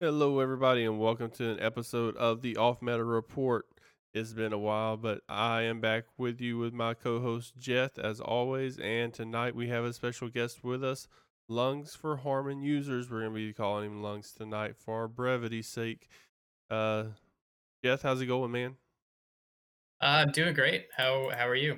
Hello, everybody, and welcome to an episode of the Off Meta Report. It's been a while, but I am back with you with my co host, Jeth, as always. And tonight we have a special guest with us, Lungs for Harmon users. We're going to be calling him Lungs tonight for brevity's sake. Uh, Jeth, how's it going, man? Uh, doing great. How how are you?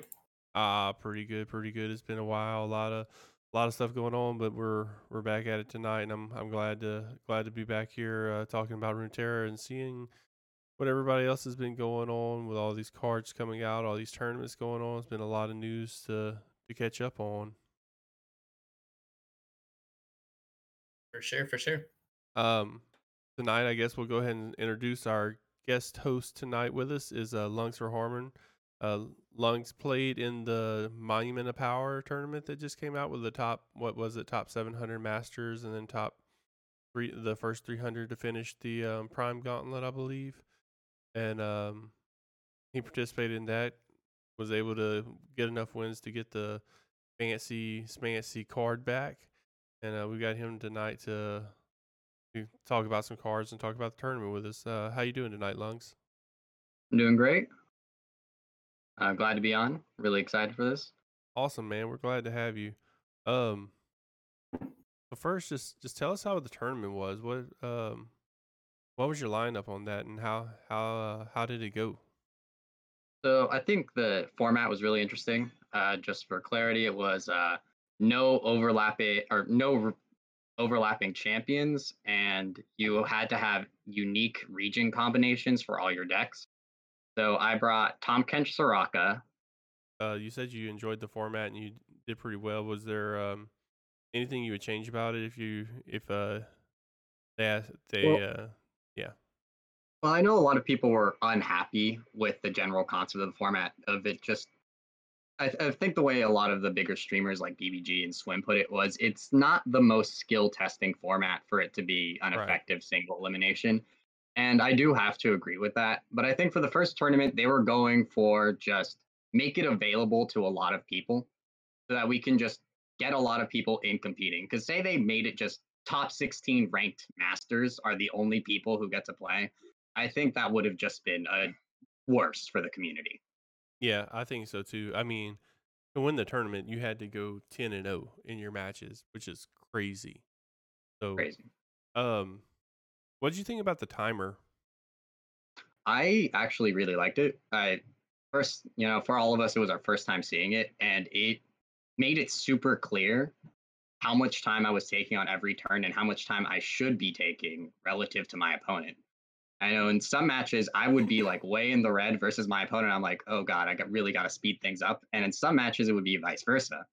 Ah, pretty good, pretty good. It's been a while. A lot of a lot of stuff going on, but we're we're back at it tonight, and I'm I'm glad to glad to be back here uh, talking about Runeterra and seeing what everybody else has been going on with all these cards coming out, all these tournaments going on. It's been a lot of news to to catch up on. For sure, for sure. Um, tonight, I guess we'll go ahead and introduce our guest host tonight with us is uh, Lungs for Harmon. Uh, Lungs played in the Monument of Power tournament that just came out with the top, what was it, top 700 Masters, and then top three, the first 300 to finish the um, Prime Gauntlet, I believe. And um, he participated in that, was able to get enough wins to get the fancy, fancy card back. And uh, we got him tonight to, to talk about some cards and talk about the tournament with us. Uh, how you doing tonight, Lungs? I'm doing great. Uh, glad to be on. Really excited for this. Awesome, man. We're glad to have you. Um, but first, just just tell us how the tournament was. What um, what was your lineup on that, and how how uh, how did it go? So I think the format was really interesting. Uh, just for clarity, it was uh, no overlapping or no re- overlapping champions, and you had to have unique region combinations for all your decks. So I brought Tahm Kench Soraka. Uh, you said you enjoyed the format and you did pretty well. Was there um anything you would change about it if you if uh they asked, they Well, uh yeah well, I know a lot of people were unhappy with the general concept of the format of it just I, th- I think the way a lot of the bigger streamers like BBG and Swim put it was it's not the most skill testing format for it to be an right effective single elimination. And I do have to agree with that. But I think for the first tournament, they were going for just make it available to a lot of people so that we can just get a lot of people in competing. Because say they made it just top 16 ranked masters are the only people who get to play. I think that would have just been a worse for the community. yeah I think so too. I mean to win the tournament you had to go ten and zero in your matches, which is crazy. So Crazy. um, what did you think about the timer? I actually really liked it. I first, you know, for all of us, it was our first time seeing it, and it made it super clear how much time I was taking on every turn and how much time I should be taking relative to my opponent. I know in some matches I would be like way in the red versus my opponent. I'm like, oh god, I got really got to speed things up. And in some matches it would be vice versa.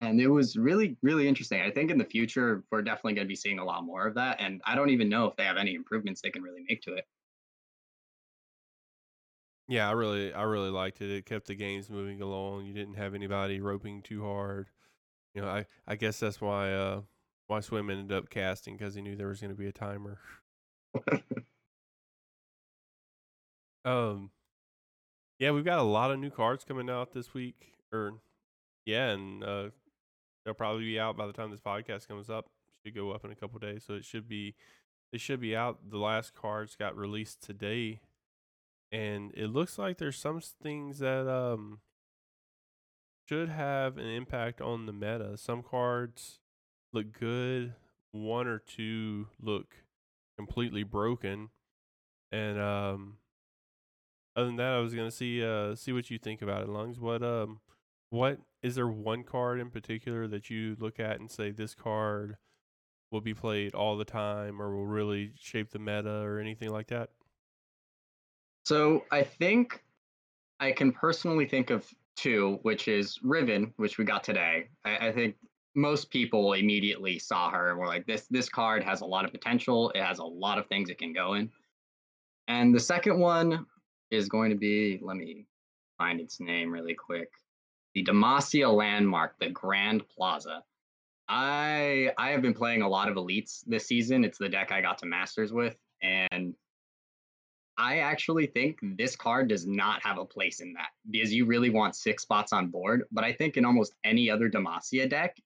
And it was really, really interesting. I think in the future we're definitely going to be seeing a lot more of that. And I don't even know if they have any improvements they can really make to it. Yeah, I really I really liked it. It kept the games moving along. You didn't have anybody roping too hard. You know, I I guess that's why uh why Swim ended up casting because he knew there was going to be a timer. Um, yeah, we've got a lot of new cards coming out this week, or yeah, and uh, they'll probably be out by the time this podcast comes up. Should go up in a couple days, so it should be it should be out. The last cards got released today, and it looks like there's some things that um should have an impact on the meta. Some cards look good, one or two look completely broken, and um other than that, I was gonna see uh see what you think about it, Lungs. What um what is there one card in particular that you look at and say this card will be played all the time or will really shape the meta or anything like that? So I think I can personally think of two, which is Riven, which we got today. I, I think most people immediately saw her and were like, this this card has a lot of potential. It has a lot of things it can go in. And the second one is going to be, let me find its name really quick. The Demacia Landmark, the Grand Plaza. I I have been playing a lot of elites this season. It's the deck I got to masters with, and I actually think this card does not have a place in that because you really want six spots on board. But I think in almost any other Demacia deck,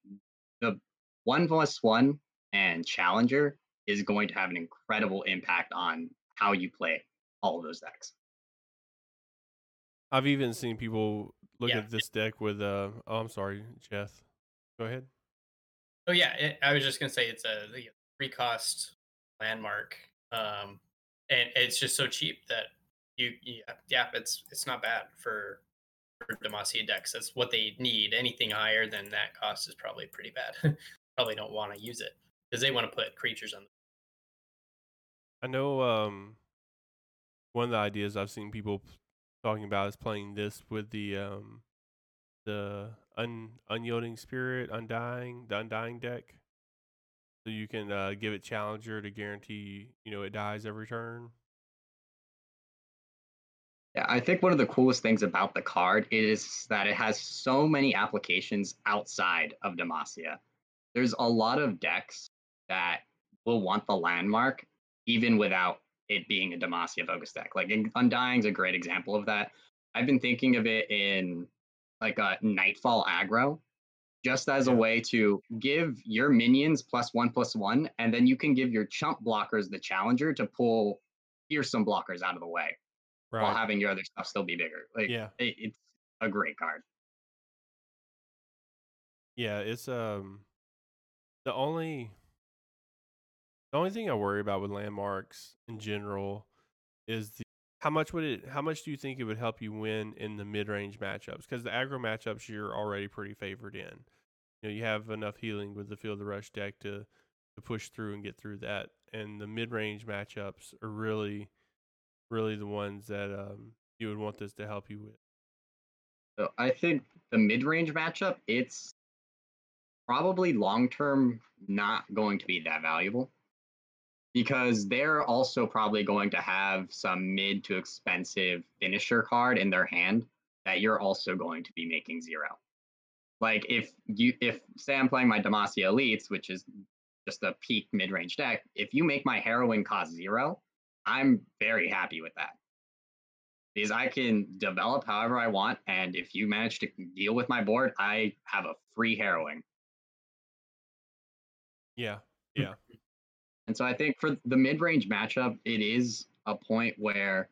the one plus one and Challenger is going to have an incredible impact on how you play all of those decks. I've even seen people look Yeah. at this deck with uh oh I'm sorry, Jeff. Go ahead. Oh yeah, it, I was just gonna say it's a the free cost landmark, um, and it's just so cheap that you yeah, yeah it's it's not bad for for Demacia decks. That's what they need. Anything higher than that cost is probably pretty bad. probably don't want to use it because they want to put creatures on. I know um one of the ideas I've seen people talking about is playing this with the um the un unyielding spirit, undying, the undying deck. So you can uh, give it challenger to guarantee, you know, it dies every turn. Yeah, I think one of the coolest things about the card is that it has so many applications outside of Demacia. There's a lot of decks that will want the landmark even without it being a Demacia focus deck. Like in- Undying's a great example of that. I've been thinking of it in like a Nightfall aggro, just as a way to give your minions plus one plus one, and then you can give your chump blockers the challenger to pull fearsome blockers out of the way while having your other stuff still be bigger. Like Yeah. it, it's a great card. Yeah, it's um the only the only thing I worry about with landmarks in general is the how much would it how much do you think it would help you win in the mid-range matchups? Because the aggro matchups you're already pretty favored in. You know, you have enough healing with the field of the rush deck to to push through and get through that. And the mid-range matchups are really really the ones that um you would want this to help you with. So I think the mid-range matchup, it's probably long-term not going to be that valuable because they're also probably going to have some mid to expensive finisher card in their hand that you're also going to be making zero. Like if you if say I'm playing my Demacia Elites, which is just a peak mid-range deck, if you make my heroine cost zero, I'm very happy with that. Because I can develop however I want, and if you manage to deal with my board, I have a free harrowing. Yeah. Yeah. And so I think for the mid-range matchup, it is a point where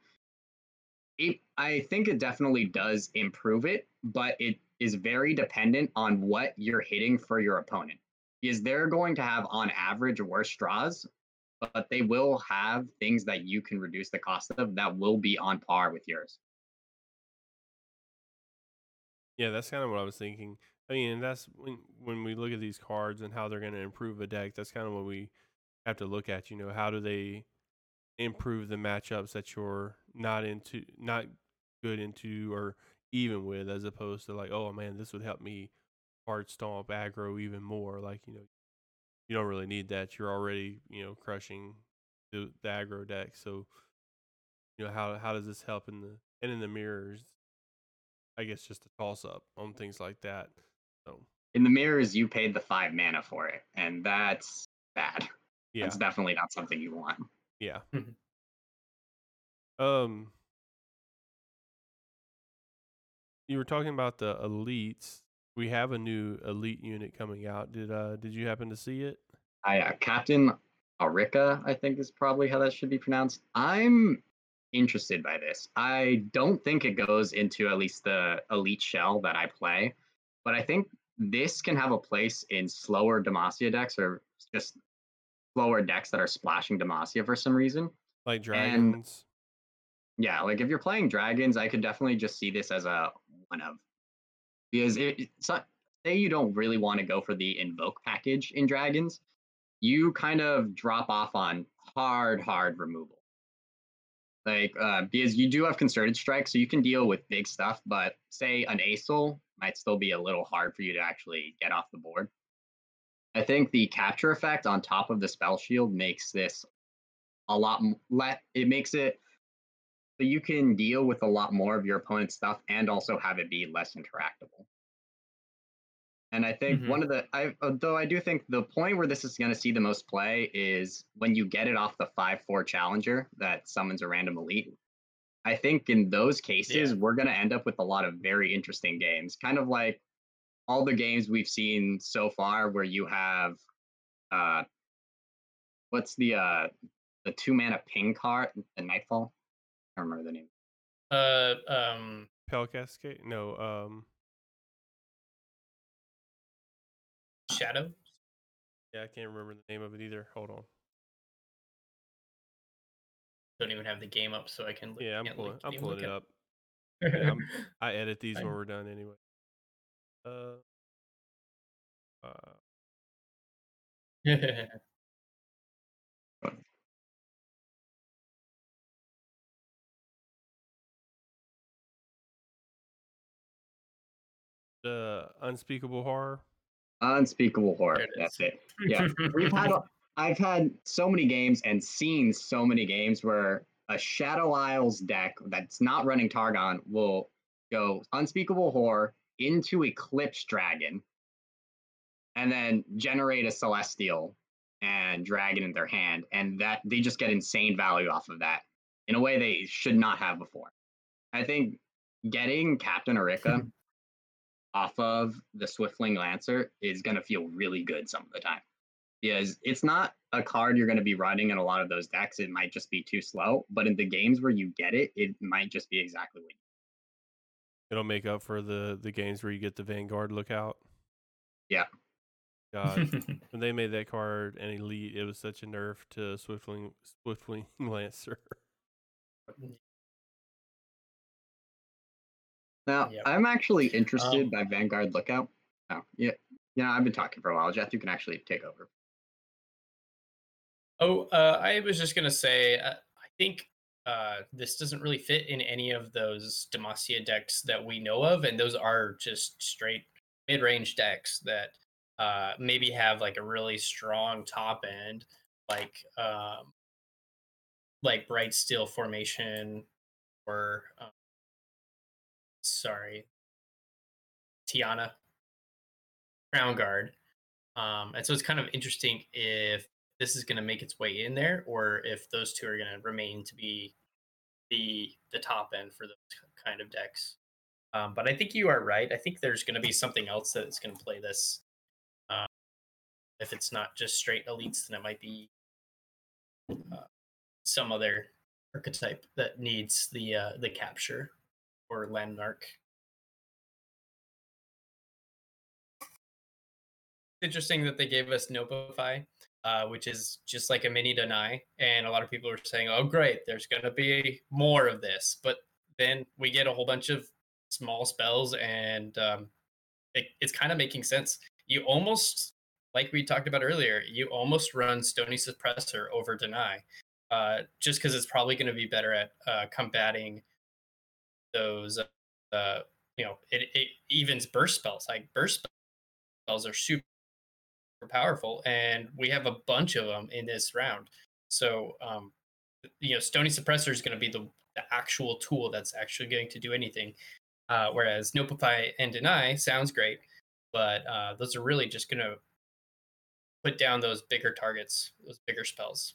it I think it definitely does improve it, but it is very dependent on what you're hitting for your opponent. Is they're going to have on average worse draws, but they will have things that you can reduce the cost of that will be on par with yours. Yeah, that's kind of what I was thinking. I mean, that's when when we look at these cards and how they're going to improve a deck. That's kind of what we have to look at. You know, how do they improve the matchups that you're not into, not good into, or even with, as opposed to like, oh man, this would help me hard stomp aggro even more. Like you know, you don't really need that. You're already you know crushing the, the aggro deck. So you know how how does this help in the and in the mirrors? I guess just a toss up on things like that. So In the mirrors, you paid the five mana for it, and that's bad. yeah, That's definitely not something you want. yeah. Mhm. Um, you were talking about the elites. We have a new elite unit coming out. Did uh did you happen to see it? I uh, Captain Arica, I think is probably how that should be pronounced. I'm interested by this. I don't think it goes into at least the elite shell that I play, but I think this can have a place in slower Demacia decks or just slower decks that are splashing Demacia for some reason. Like And- dragons? Yeah, like if you're playing dragons, I could definitely just see this as a one of because it, it's not say you don't really want to go for the invoke package in dragons, you kind of drop off on hard, hard removal. Like uh, because you do have concerted strike, so you can deal with big stuff, but say an Acel might still be a little hard for you to actually get off the board. I think the capture effect on top of the spell shield makes this a lot let it makes it so you can deal with a lot more of your opponent's stuff and also have it be less interactable. And I think Mhm. one of the I though I do think the point where this is going to see the most play is when you get it off the 5-4 challenger that summons a random elite. I think in those cases Yeah. we're going to end up with a lot of very interesting games, kind of like all the games we've seen so far where you have uh what's the uh the two mana ping card, the Nightfall? I don't remember the name. Uh, um, Pale Cascade? No, um, Shadow. yeah, I can't remember the name of it either. Hold on. Don't even have the game up, so I can. Look, Yeah, I'm pulling. look- I'm pulling look it up. Yeah, I'm- I edit these when we're done anyway. Uh, uh, the unspeakable horror. Unspeakable horror. It That's it. Yeah, we've had. I've had so many games and seen so many games where a Shadow Isles deck that's not running Targon will go Unspeakable Horror into Eclipse Dragon, and then generate a Celestial and Dragon in their hand, and that they just get insane value off of that in a way they should not have before. I think getting Captain Erika off of the Swiftwing Lancer is going to feel really good some of the time. Because it's not a card you're going to be running in a lot of those decks. It might just be too slow. But in the games where you get it, it might just be exactly what you It'll make up for the the games where you get the Vanguard lookout. Yeah. God, when they made that card an elite, it was such a nerf to Swiftwing Swiftwing Lancer. Now, Yep. I'm actually interested Um, by Vanguard Lookout. Oh, yeah. Yeah, I've been talking for a while. Jeff, you can actually take over. Oh, uh, I was just gonna say, uh, I think uh, this doesn't really fit in any of those Demacia decks that we know of, and those are just straight mid-range decks that uh, maybe have like a really strong top end, like um, like Brightsteel Formation, or um, sorry, Tianna, Crown Guard. Um, and so it's kind of interesting if this is going to make its way in there, or if those two are going to remain to be the the top end for those kind of decks. Um, but I think you are right. I think there's going to be something else that's going to play this. Um, if it's not just straight elites, then it might be uh, some other archetype that needs the uh, the capture or landmark. Interesting that they gave us Nopeify uh, which is just like a mini deny. And a lot of people are saying, oh, great, there's going to be more of this. But then we get a whole bunch of small spells, and um, it, it's kind of making sense. You almost, like we talked about earlier, you almost run Stony Suppressor over deny, uh, just because it's probably going to be better at uh, combating those. Uh, you know, it, it evens burst spells. Like burst spells are super powerful, and we have a bunch of them in this round. So, um, you know, Stony Suppressor is going to be the, the actual tool that's actually going to do anything. Uh, whereas Nopeify and Deny sounds great, but uh, those are really just going to put down those bigger targets, those bigger spells.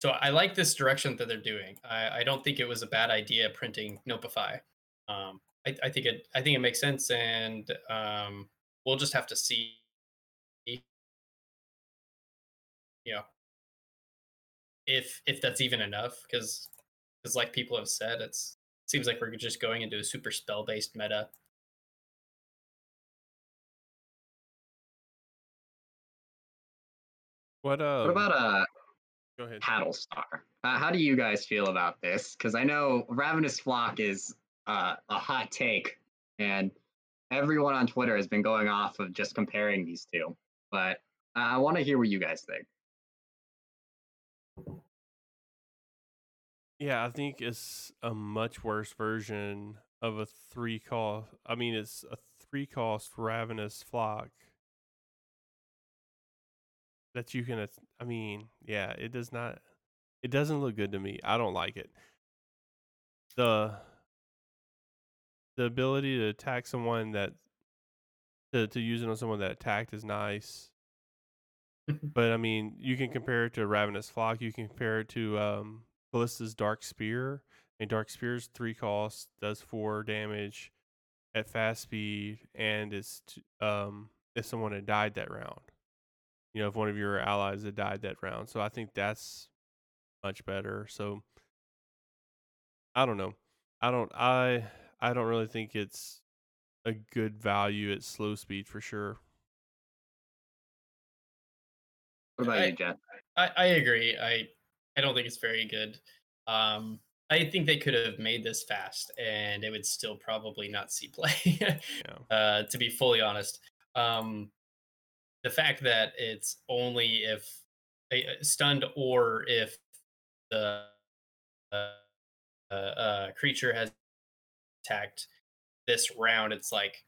So I like this direction that they're doing. I, I don't think it was a bad idea printing Nopeify. Um, I, I think it I think it makes sense, and um, we'll just have to see you know if if that's even enough because because like people have said it's seems like we're just going into a super spell based meta What um? What about uh, Go ahead. Paddle Star? Uh, how do you guys feel about this? Because I know Ravenous Flock is uh, a hot take, and everyone on Twitter has been going off of just comparing these two. But I want to hear what you guys think. Yeah, I think it's a much worse version of a three cost. I mean, it's a three cost ravenous flock that you can. I mean, yeah, it does not. It doesn't look good to me. I don't like it. the The ability to attack someone that to to use it on someone that attacked is nice. But I mean, you can compare it to Ravenous Flock. You can compare it to um, Kalista's Dark Spear. And Dark Spear's three costs, does four damage at fast speed, and it's t- um if someone had died that round. you know, if one of your allies had died that round. So I think that's much better. So I don't know. I don't I I don't really think it's a good value at slow speed for sure. What about I- you, Jen? I, I agree. I I don't think it's very good. Um, I think they could have made this fast, and it would still probably not see play. uh, to be fully honest, um, the fact that it's only if uh, stunned or if the uh, uh, uh, creature has attacked this round, it's like,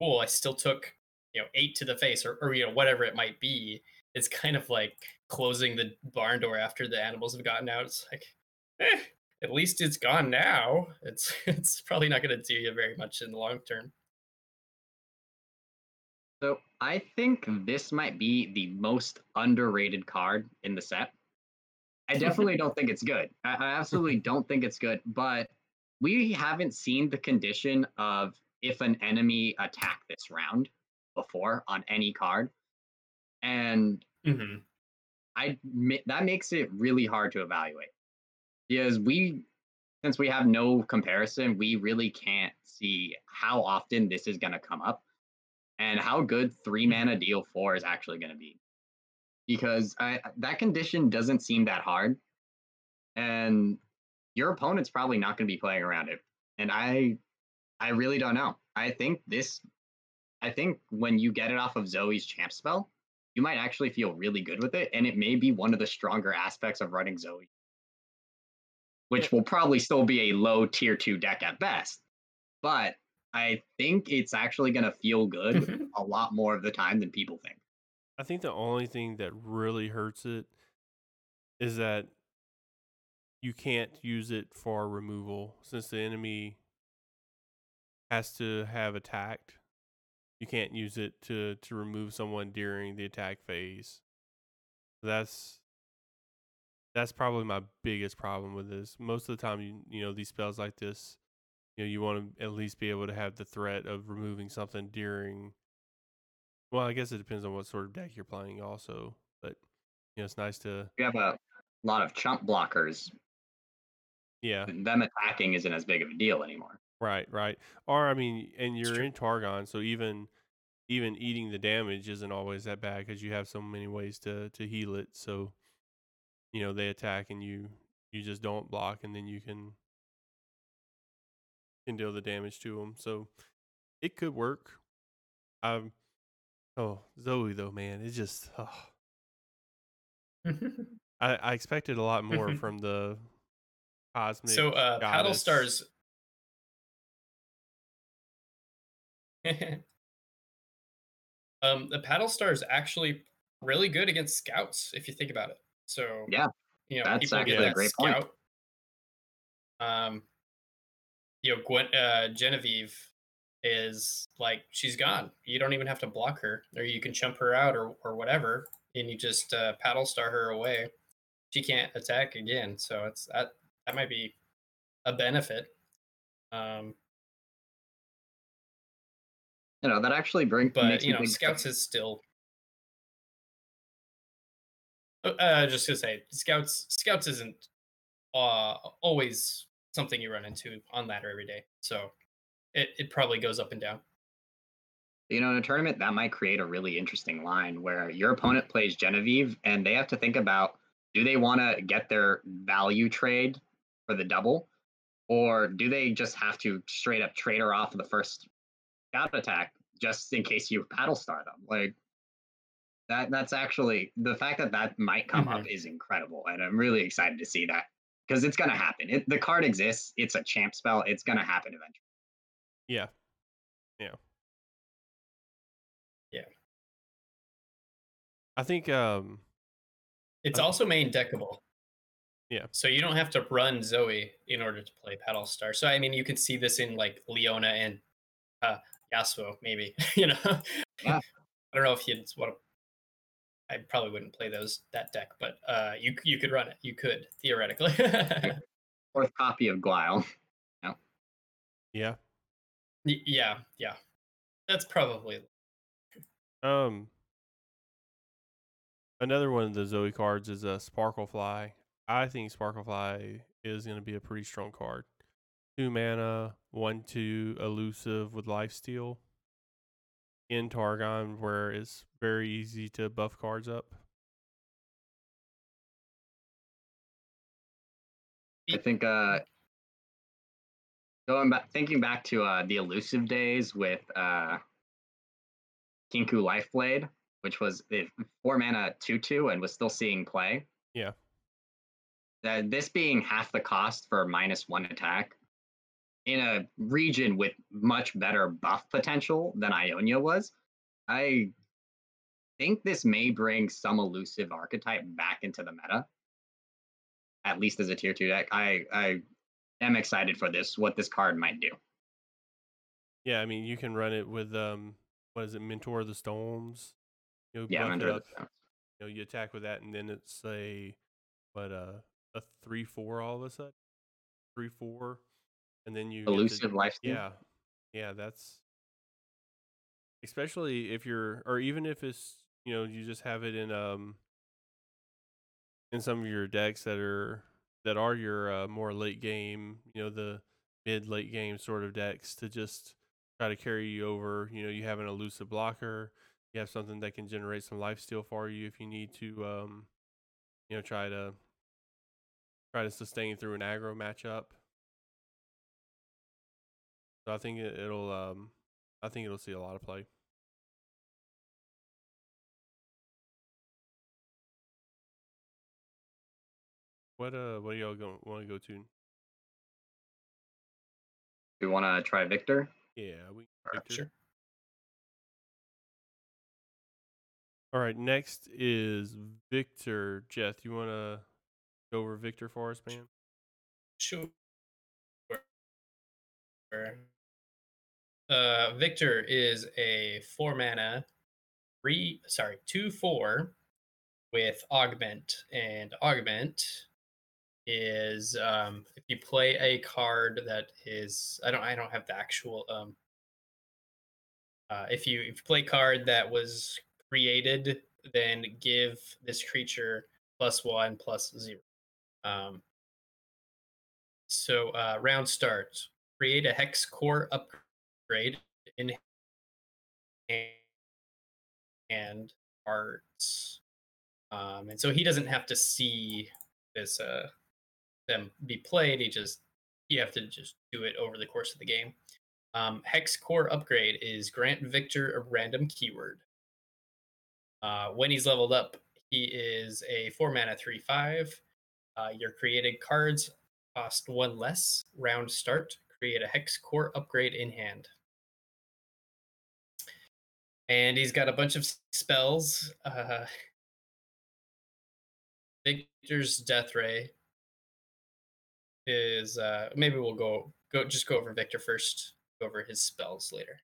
cool. I still took you know eight to the face, or or you know whatever it might be. It's kind of like closing the barn door after the animals have gotten out. It's like, eh, at least it's gone now. It's it's probably not going to do you very much in the long term. So I think this might be the most underrated card in the set. I definitely don't think it's good. I, I absolutely don't think it's good, but we haven't seen the condition of if an enemy attack this round before on any card. And Mm-hmm. I that makes it really hard to evaluate because we since we have no comparison, we really can't see how often this is going to come up and how good 3 mana deal 4 is actually going to be. Because I, that condition doesn't seem that hard and your opponent's probably not going to be playing around it. And I I really don't know. I think this I think when you get it off of Zoe's champ spell, you might actually feel really good with it, and it may be one of the stronger aspects of running Zoe, which will probably still be a low tier two deck at best. But I think it's actually going to feel good mm-hmm. a lot more of the time than people think. I think the only thing that really hurts it is that you can't use it for removal since the enemy has to have attacked. You can't use it to to remove someone during the attack phase. That's that's probably my biggest problem with this. Most of the time, you you know these spells like this, you know you want to at least be able to have the threat of removing something during. Well, I guess it depends on what sort of deck you're playing, also. But you know, it's nice to You have a lot of chump blockers. yeah, Them attacking isn't as big of a deal anymore. Right, right. Or I mean, and It's you're true. in Targon, so even even eating the damage isn't always that bad because you have so many ways to to heal it. So you know they attack and you you just don't block, and then you can can deal the damage to them. So it could work. Um, oh Zoe though, man, it just oh, I I expected a lot more from the cosmic. so uh, paddle goddess. stars. um, the paddle star is actually really good against scouts if you think about it. So Yeah, you know, that's people actually get a that great point. scout. Um, you know, Gwen, uh, Genevieve is like she's gone. You don't even have to block her, or you can chump her out, or or whatever, and you just uh, paddle star her away. She can't attack again, so it's that that might be a benefit. Um, You know, that actually brings but you know, scouts is still. Uh, uh, just to say, scouts scouts isn't uh always something you run into on ladder every day, so it it probably goes up and down. you know, in a tournament, that might create a really interesting line where your opponent plays Genevieve and they have to think about do they want to get their value trade for the double, or do they just have to straight up trade her off of the first scout attack just in case you paddle star them? Like that. That's actually the fact that that might come up is incredible, and I'm really excited to see that because it's gonna happen. It, the card exists. It's a champ spell. It's gonna happen eventually. Yeah. Yeah. Yeah. I think um It's Uh, also main deckable. Yeah. So you don't have to run Zoe in order to play Paddle Star. So I mean, you can see this in like Leona and uh, Yasuo, maybe. you know. Yeah. I don't know if you'd want to. I probably wouldn't play those that deck, but uh, you you could run it. You could theoretically. Fourth copy of Guile. yeah. Y- yeah, yeah. That's probably Um Another one of the Zoe cards is a Sparklefly. I think Sparklefly is going to be a pretty strong card. Two mana, one two elusive with life steal. In Targon, where it's very easy to buff cards up. I think uh going back thinking back to uh the elusive days with uh Kinkou Lifeblade, which was the four mana two two and was still seeing play. Yeah. Uh, this being half the cost for minus one attack in a region with much better buff potential than Ionia was, I think this may bring some elusive archetype back into the meta at least as a tier two deck. I I am excited for this. What this card might do. Yeah, I mean you can run it with um what is it, Mentor of the Stones? You know, Yeah, Mentor of the Stones. You know, you attack with that, and then it's a what uh a three four all of a sudden, three four, and then you to- elusive life. Yeah, yeah, that's especially if you're, or even if it's you know you just have it in um in some of your decks that are that are your uh, more late game, you know the mid late game sort of decks to just try to carry you over. You know, you have an elusive blocker, you have something that can generate some life steal for you if you need to, um, you know, try to try to sustain through an aggro matchup. So I think it, it'll um I think it'll see a lot of play. What uh what are y'all going want to go to? We want to try Viktor. Yeah, we Or- Viktor. Sure. All right, next is Viktor. Jeff, you want to go over Viktor for us, man? Sure. Uh, Viktor is a four mana, three sorry two four, with augment, and augment is um, if you play a card that is I don't I don't have the actual um. Uh, if you if you play a card that was created, then give this creature plus one plus zero. Um, so uh, round starts. Create a hex core upgrade in and arts. Um, and so he doesn't have to see this uh, them be played. He just you have to just do it over the course of the game. Um, hex core upgrade is grant Viktor a random keyword. Uh, when he's leveled up, he is a four mana three five. Uh, your created cards cost one less. Round start. Create a hex core upgrade in hand. And he's got a bunch of spells. Uh, Viktor's Death Ray is uh, maybe we'll go go just go over Viktor first. Go over his spells later.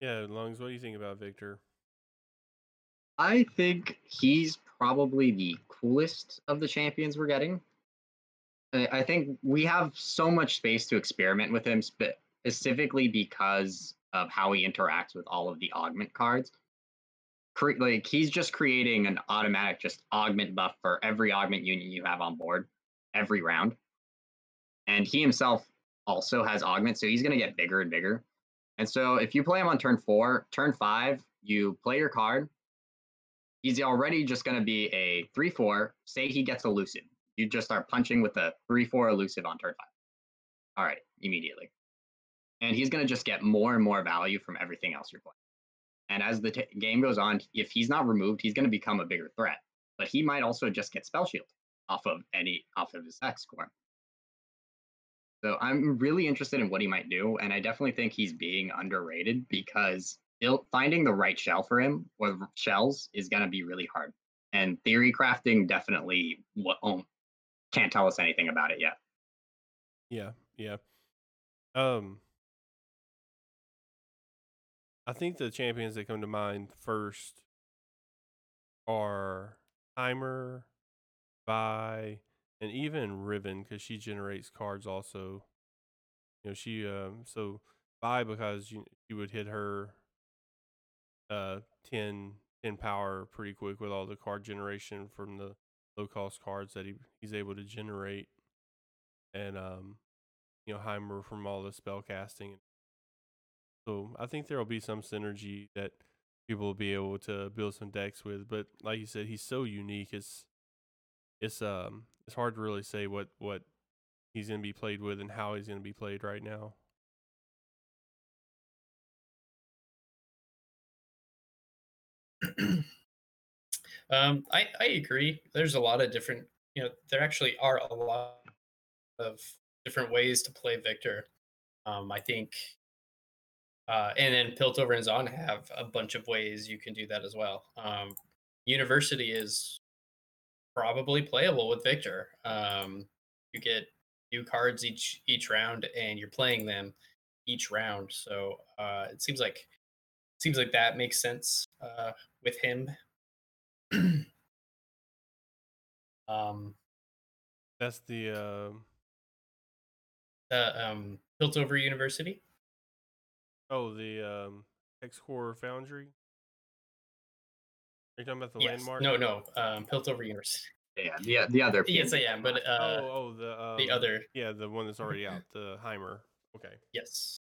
Yeah, Lungs, what do you think about Viktor? I think he's probably the coolest of the champions we're getting. I I think we have so much space to experiment with him, specifically because of how he interacts with all of the augment cards. Cre- like he's just creating an automatic just augment buff for every augment unit you have on board every round. And he himself also has augment, so he's going to get bigger and bigger. And so if you play him on turn four, turn five, you play your card, he's already just going to be a 3 4. Say he gets elusive. You just start punching with a 3 4 elusive on turn 5. All right, immediately. And he's going to just get more and more value from everything else you're playing. And as the t- game goes on, if he's not removed, he's going to become a bigger threat. But he might also just get spell shield off of any off of his hex core. So I'm really interested in what he might do, and I definitely think he's being underrated because finding the right shell for him or shells is going to be really hard. And theory crafting definitely um, can't tell us anything about it yet. Yeah, yeah. Um, I think the champions that come to mind first are Heimer, Vi, and even Riven because she generates cards also. You know, she um so Vi because you would hit her uh 10, 10 power pretty quick with all the card generation from the low cost cards that he he's able to generate, and um, you know Heimer from all the spell casting. So I think there will be some synergy that people will be able to build some decks with. But like you said, he's so unique. It's it's um it's hard to really say what what he's going to be played with and how he's going to be played right now. um, I I agree. There's a lot of different. You know, there actually are a lot of different ways to play Viktor. Um, I think, uh, and then Piltover and Zaun have a bunch of ways you can do that as well. Um, University is probably playable with Viktor. Um, you get new cards each each round, and you're playing them each round. So uh, it seems like seems like that makes sense uh, with him. um, That's the uh, uh, um, Piltover University. Oh the um, Hex Core Foundry. Are you talking about the yes. landmark? No, no. Um, Piltover University. Yeah, the the other. Yes, I am. But uh, oh, oh, the um, the other. Yeah, the one that's already out, the Heimer. Okay, Yes.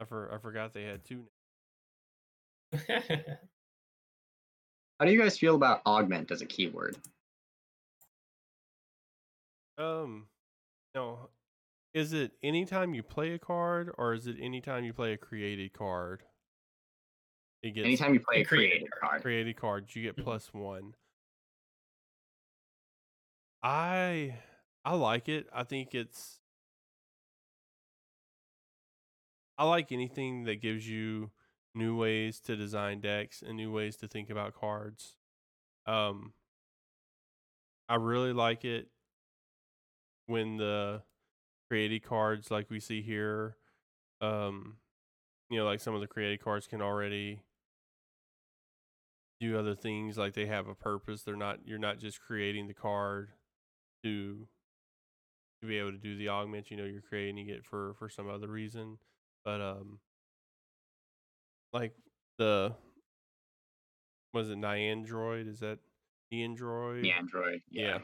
I for I forgot they had two. How do you guys feel about augment as a keyword? Um, no, is it anytime you play a card, or is it anytime you play a created card? It gets Anytime you play A a created created card. card. created cards, you get Mhm. plus one. I I like it. I think it's I like anything that gives you new ways to design decks and new ways to think about cards. Um I really like it when the created cards like we see here um you know like some of the created cards can already do other things like they have a purpose. They're not you're not just creating the card to to be able to do the augment you know you're creating it for for some other reason. But um like the was it Niandroid is that the android The android. yeah.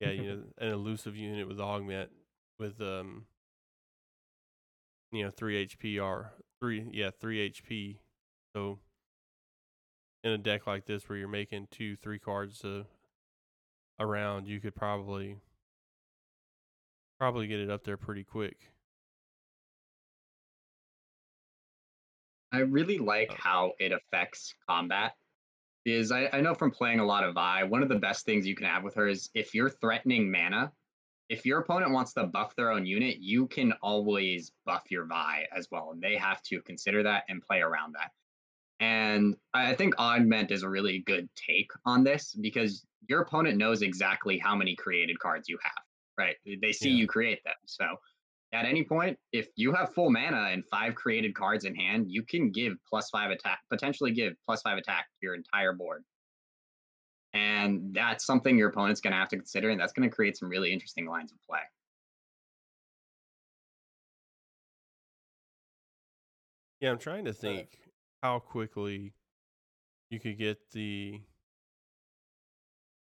Yeah you know an elusive unit with augment with um you know 3 hp or 3 yeah 3 hp so in a deck like this where you're making two three cards a, around you could probably probably get it up there pretty quick I really like Oh. how it affects combat. Is I, I know from playing a lot of Vi, one of the best things you can have with her is if you're threatening mana, if your opponent wants to buff their own unit, you can always buff your Vi as well. And they have to consider that and play around that. And I think Augment is a really good take on this because your opponent knows exactly how many created cards you have, right? They see Yeah. you create them. So at any point, if you have full mana and five created cards in hand, you can give plus five attack, potentially give plus five attack to your entire board. And that's something your opponent's going to have to consider, and that's going to create some really interesting lines of play. yeah i'm trying to think how quickly you could get the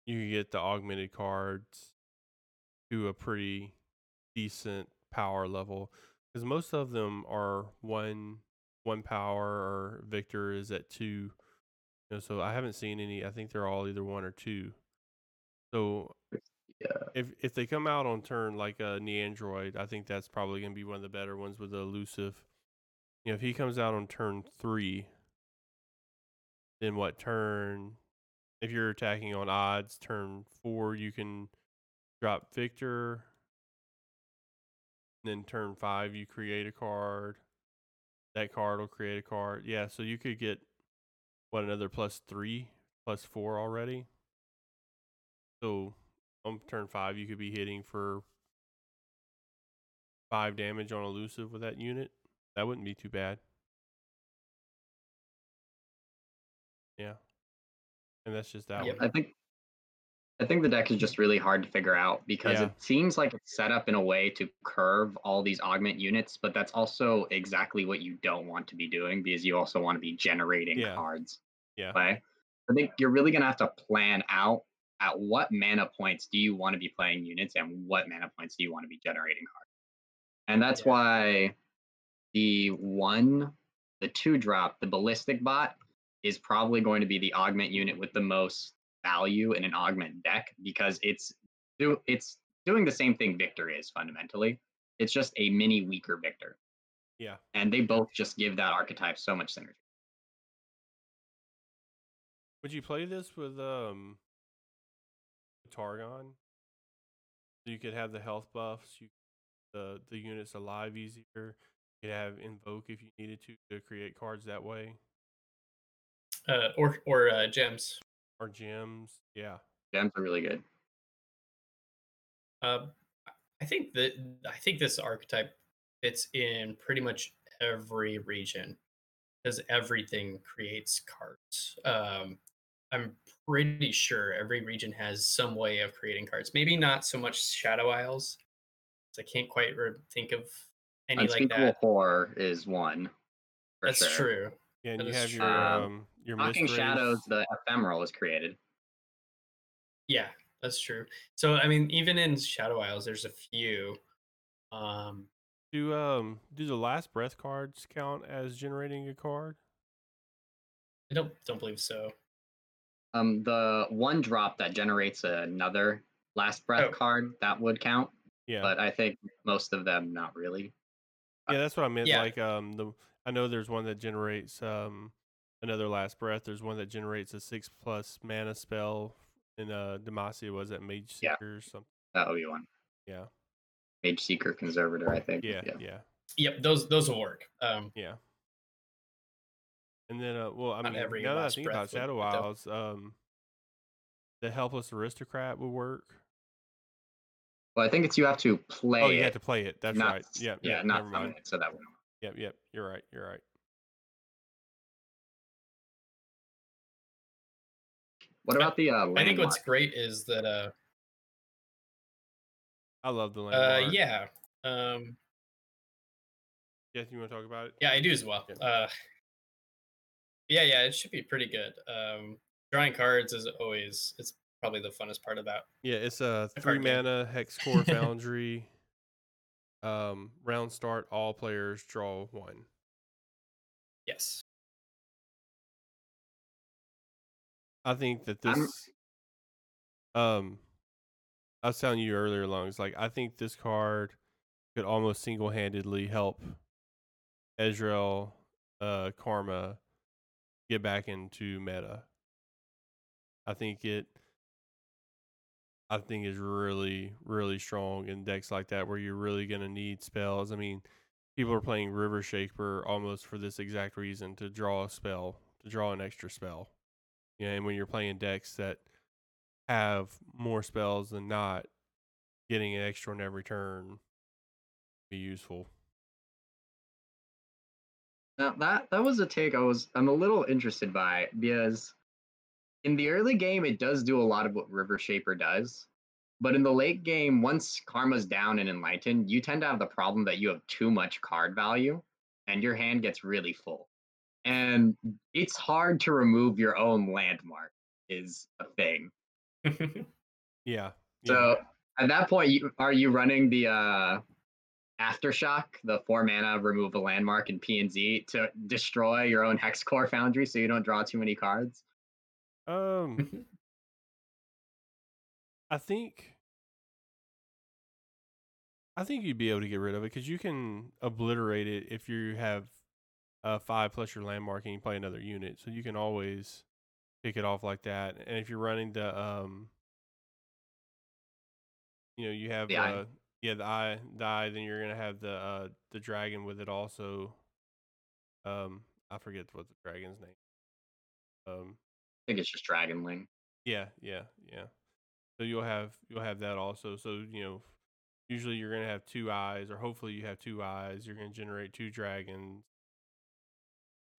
you could get the augmented cards to a pretty decent power level because most of them are one one power or viktor is at two know so i haven't seen any i think they're all either one or two. So Yeah. if if they come out on turn like a neandroid i think that's probably going to be one of the better ones with the elusive. You know if he comes out on turn three then what turn if you're attacking on odds turn four you can drop viktor. Then turn five you create a card. That card will create a card. Yeah so you could get what another plus three plus four already so on turn five you could be hitting for five damage on elusive with that unit that wouldn't be too bad yeah and that's just that one I think I think the deck is just really hard to figure out because Yeah. it seems like it's set up in a way to curve all these augment units, but that's also exactly what you don't want to be doing because you also want to be generating Yeah. cards. Yeah. Right? I think you're really gonna have to plan out at what mana points do you want to be playing units and what mana points do you want to be generating cards. And that's Yeah. why the one, the two drop, the ballistic bot is probably going to be the augment unit with the most value in an augment deck because it's do it's doing the same thing Viktor is fundamentally. It's just a mini weaker Viktor. Yeah. And they both just give that archetype so much synergy. Would you play this with um Targon? So you could have the health buffs, you the the units alive easier. You could have invoke if you needed to to create cards that way. Uh, or or uh, gems. Or gems. Yeah. Gems are really good. Uh, I think that I think this archetype fits in pretty much every region because everything creates cards. Um, I'm pretty sure every region has some way of creating cards. Maybe not so much Shadow Isles. 'cause I can't quite re- think of any like that. Horror is one. That's sure. true. Yeah, and That you is have true. your Um, um your Stalking Shadows, the ephemeral is created. Yeah, that's true. So I mean, even in Shadow Isles, there's a few. Um, Do um do the last breath cards count as generating a card? I don't don't believe so. Um, the one drop that generates another last breath Oh. card that would count, Yeah. but I think most of them not really. yeah, that's what I meant. yeah. Like um the I know there's one that generates um another last breath. There's one that generates a six plus mana spell in uh Demacia was that Mage Yeah. Seeker or something. That would be one. Yeah. Mage Seeker Conservator, I think. Yeah, yeah. Yep, those those will work. Um, Yeah. And then, uh, well, I Not mean, every now that I last think about breath would Shadow work, though. Isles, um, the helpless aristocrat would work. Well, I think it's you have to play oh, you it, have to play it. That's not, right. s- Yeah, yeah, yeah. not never summon mind. it, so that wouldn't. Yep, yep. You're right. You're right. What about the uh, I think what's landmark? great is that uh, I love the uh yeah, um, Jeff, you want to talk about it? yeah, I do as well. Yeah. Uh, yeah, yeah, it should be pretty good. Um, drawing cards is always it's probably the funnest part about. Yeah, it's a three card game. mana hex core foundry. um, round start, all players draw one. Yes. I think that I'm- this um I was telling you earlier long it's like I think this card could almost single handedly help Ezreal uh Karma get back into meta. I think it I think is really, really strong in decks like that where you're really gonna need spells. I mean, people are playing River Shaper almost for this exact reason to draw a spell, to draw an extra spell. Yeah, and when you're playing decks that have more spells than not, getting an extra on every turn be useful. Now that that was a take I was I'm a little interested by because in the early game it does do a lot of what River Shaper does. But in the late game, once Karma's down and enlightened, you tend to have the problem that you have too much card value and your hand gets really full. And it's hard to remove your own landmark is a thing. Yeah. yeah. So at that point, you, are you running the uh, aftershock, the four mana remove a landmark in P and Z to destroy your own hex core foundry so you don't draw too many cards? um I think I think you'd be able to get rid of it because you can obliterate it if you have a five plus your landmark and you play another unit. So you can always pick it off like that. And if you're running the um you know, you have The uh yeah, the eye the eye, then you're gonna have the uh the dragon with it also. Um I forget what the dragon's name. Um I think it's just Dragonling. yeah, yeah, yeah. So you'll have you'll have that also. So you know, usually you're gonna have two eyes, or hopefully you have two eyes. You're gonna generate two dragons.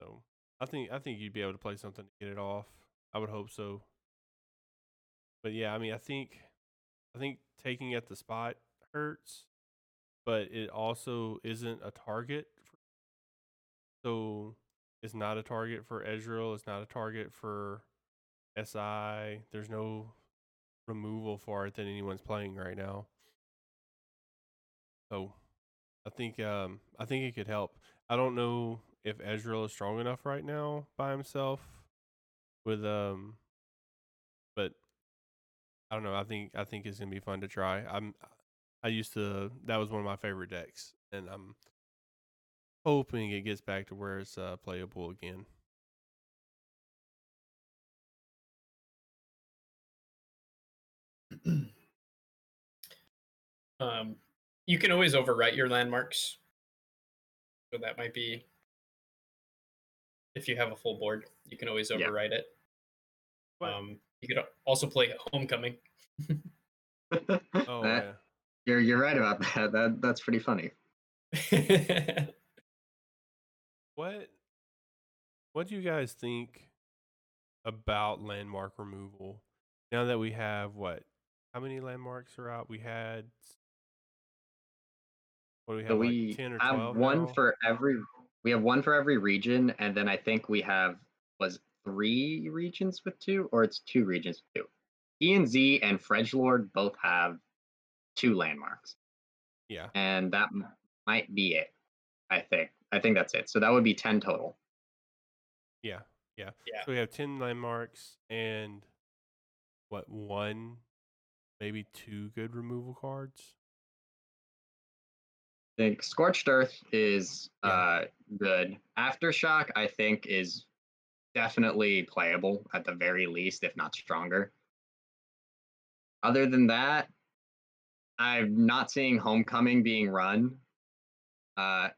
So I think I think you'd be able to play something to get it off. I would hope so. but yeah, I mean, I think, I think taking at the spot hurts, but it also isn't a target. For, so it's not a target for Ezreal. It's not a target for SI. There's no removal for it that anyone's playing right now. So I think um I think it could help. I don't know if Ezreal is strong enough right now by himself with um but I don't know. I think I think it's gonna be fun to try. I'm I used to that was one of my favorite decks and I'm hoping it gets back to where it's uh, playable again. um, you can always overwrite your landmarks. So that might be if you have a full board, you can always Yeah. overwrite it. Um, you could also play Homecoming. Oh yeah. You're you're right about that. That that's pretty funny. What what do you guys think about landmark removal? Now that we have what? How many landmarks are out? We had what do we have? So like we 10 or have 12 one now? for every. We have one for every region, and then I think we have was three regions with two, or it's two regions with two. E and Z and Freljord both have two landmarks, Yeah. and that might be it. I think. I think that's it. So that would be ten total. Yeah. Yeah. Yeah. So we have 10 landmarks and what, one maybe two good removal cards? I think Scorched Earth is Yeah. uh, good. Aftershock, I think, is definitely playable at the very least, if not stronger. Other than that, I'm not seeing Homecoming being run. Uh,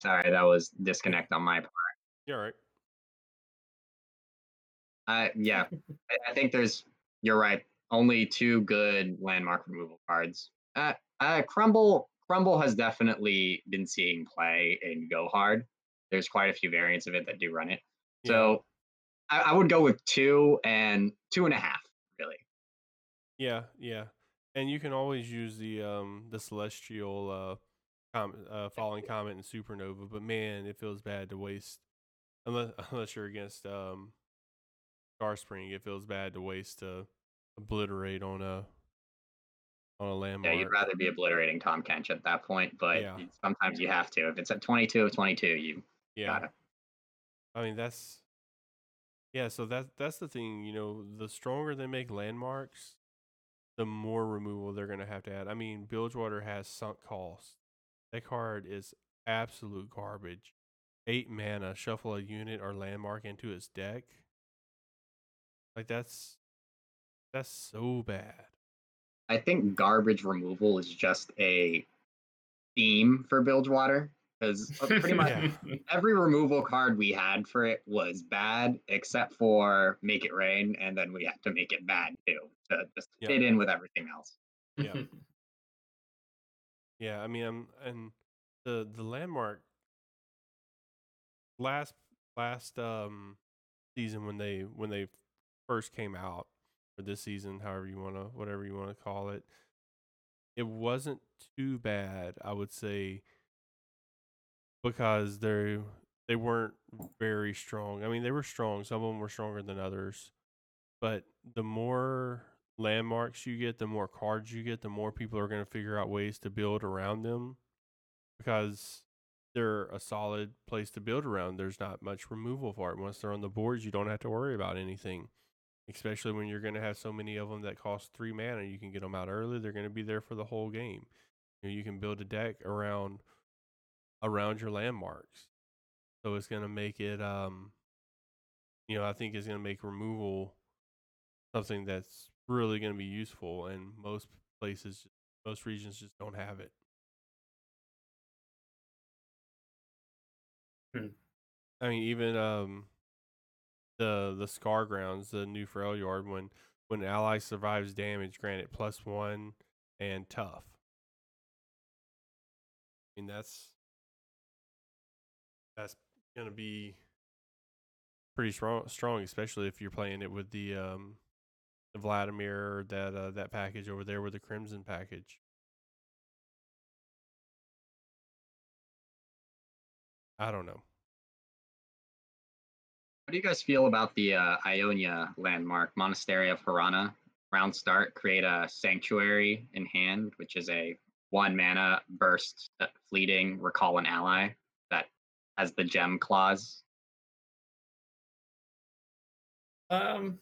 sorry, that was disconnect on my part. Yeah, all right. Uh, yeah, I, I think there's. You're right. Only two good landmark removal cards. Uh, uh, Crumble. Crumble has definitely been seeing play in Go Hard. There's quite a few variants of it that do run it. Yeah. So I, I would go with two and two and a half. Really. Yeah, yeah. And you can always use the um the celestial uh com- uh falling comet and supernova, but man, it feels bad to waste unless unless you're against um Star Spring, it feels bad to waste to obliterate on a on a Yeah, you'd rather be obliterating Tahm Kench at that point, but Yeah. sometimes you have to. If it's at 22 of 22, you yeah. I mean that's yeah, so that's that's the thing, you know, the stronger they make landmarks, the more removal they're gonna have to add. I mean, Bilgewater has sunk cost. That card is absolute garbage. Eight mana, shuffle a unit or landmark into its deck. Like that's that's so bad. I think garbage removal is just a theme for Bilgewater because pretty much Yeah. every removal card we had for it was bad except for Make It Rain, and then we had to make it bad too to just Yep. fit in with everything else. Yeah. Yeah, I mean, I'm and the the landmark last last um season when they when they first came out or this season, however you want to whatever you want to call it, it wasn't too bad, I would say, because they they weren't very strong. I mean, they were strong. Some of them were stronger than others, but the more landmarks you get, the more cards you get, the more people are going to figure out ways to build around them because they're a solid place to build around. There's not much removal for it. Once they're on the boards, you don't have to worry about anything, especially when you're going to have so many of them that cost three mana. You can get them out early. They're going to be there for the whole game. You, know, you can build a deck around around your landmarks. So it's going to make it um you know, I think it's going to make removal something that's really going to be useful and most places most regions just don't have it. Hmm. I mean even um the the scar grounds, the new Freljord when when an ally survives damage, granted plus 1 and tough. I mean, that's that's gonna be pretty strong, strong, especially if you're playing it with the um the Vladimir that uh, that package over there with the Crimson package. I don't know. How do you guys feel about the uh, Ionia landmark, Monastery of Hirana? Round start, create a Sanctuary in hand, which is a one mana burst uh, fleeting recall an ally has the gem clause. Um,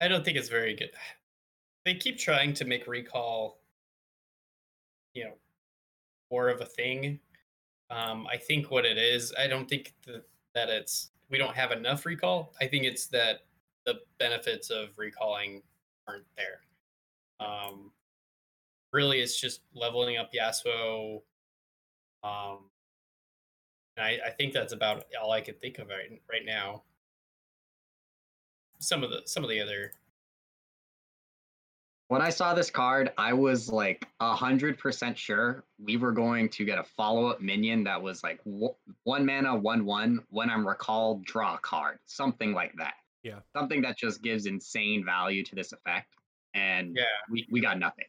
I don't think it's very good. They keep trying to make recall, you know, more of a thing. Um, I think what it is, I don't think that, that it's we don't have enough recall. I think it's that the benefits of recalling aren't there. Um, really, it's just leveling up Yasuo. Um, and I, I think that's about all I can think of right right now. Some of the some of the other When I saw this card, I was like a hundred percent sure we were going to get a follow-up minion that was like wo- one mana, one one. When I'm recalled, draw a card, something like that. Yeah. something that just gives insane value to this effect, and yeah we, we got nothing.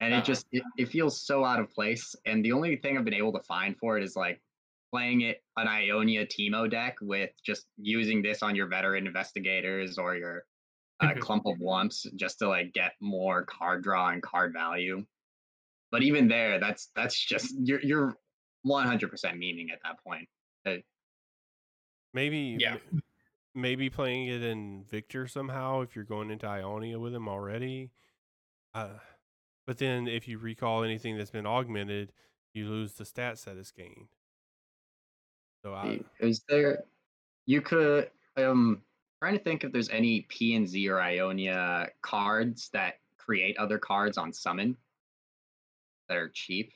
And Uh-huh. it just it, it feels so out of place. And the only thing I've been able to find for it is like playing it an Ionia Teemo deck with just using this on your veteran investigators or your uh, Mhm. clump of whumps just to like get more card draw and card value. But even there, that's that's just you're you're 100% memeing at that point. Maybe Yeah. maybe playing it in Viktor somehow if you're going into Ionia with him already. Uh, but then if you recall anything that's been augmented, you lose the stats that is gained. So I Is there you could um trying to think if there's any P and Z or Ionia cards that create other cards on summon that are cheap.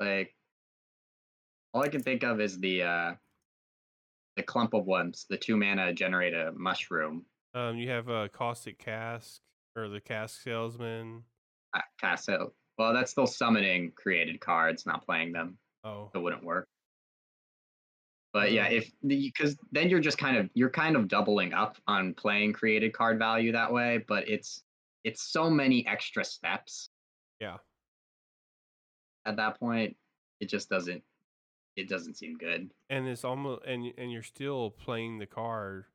Like all I can think of is the uh the clump of ones, the two mana generate a mushroom um you have a caustic cask or the cask salesman. Cast out. Well, that's still summoning created cards, not playing them. Oh, It wouldn't work. But yeah, Um, if because then you're just kind of you're kind of doubling up on playing created card value that way, but it's it's so many extra steps yeah. at that point. It just doesn't it doesn't seem good. And it's almost and and you're still playing the card.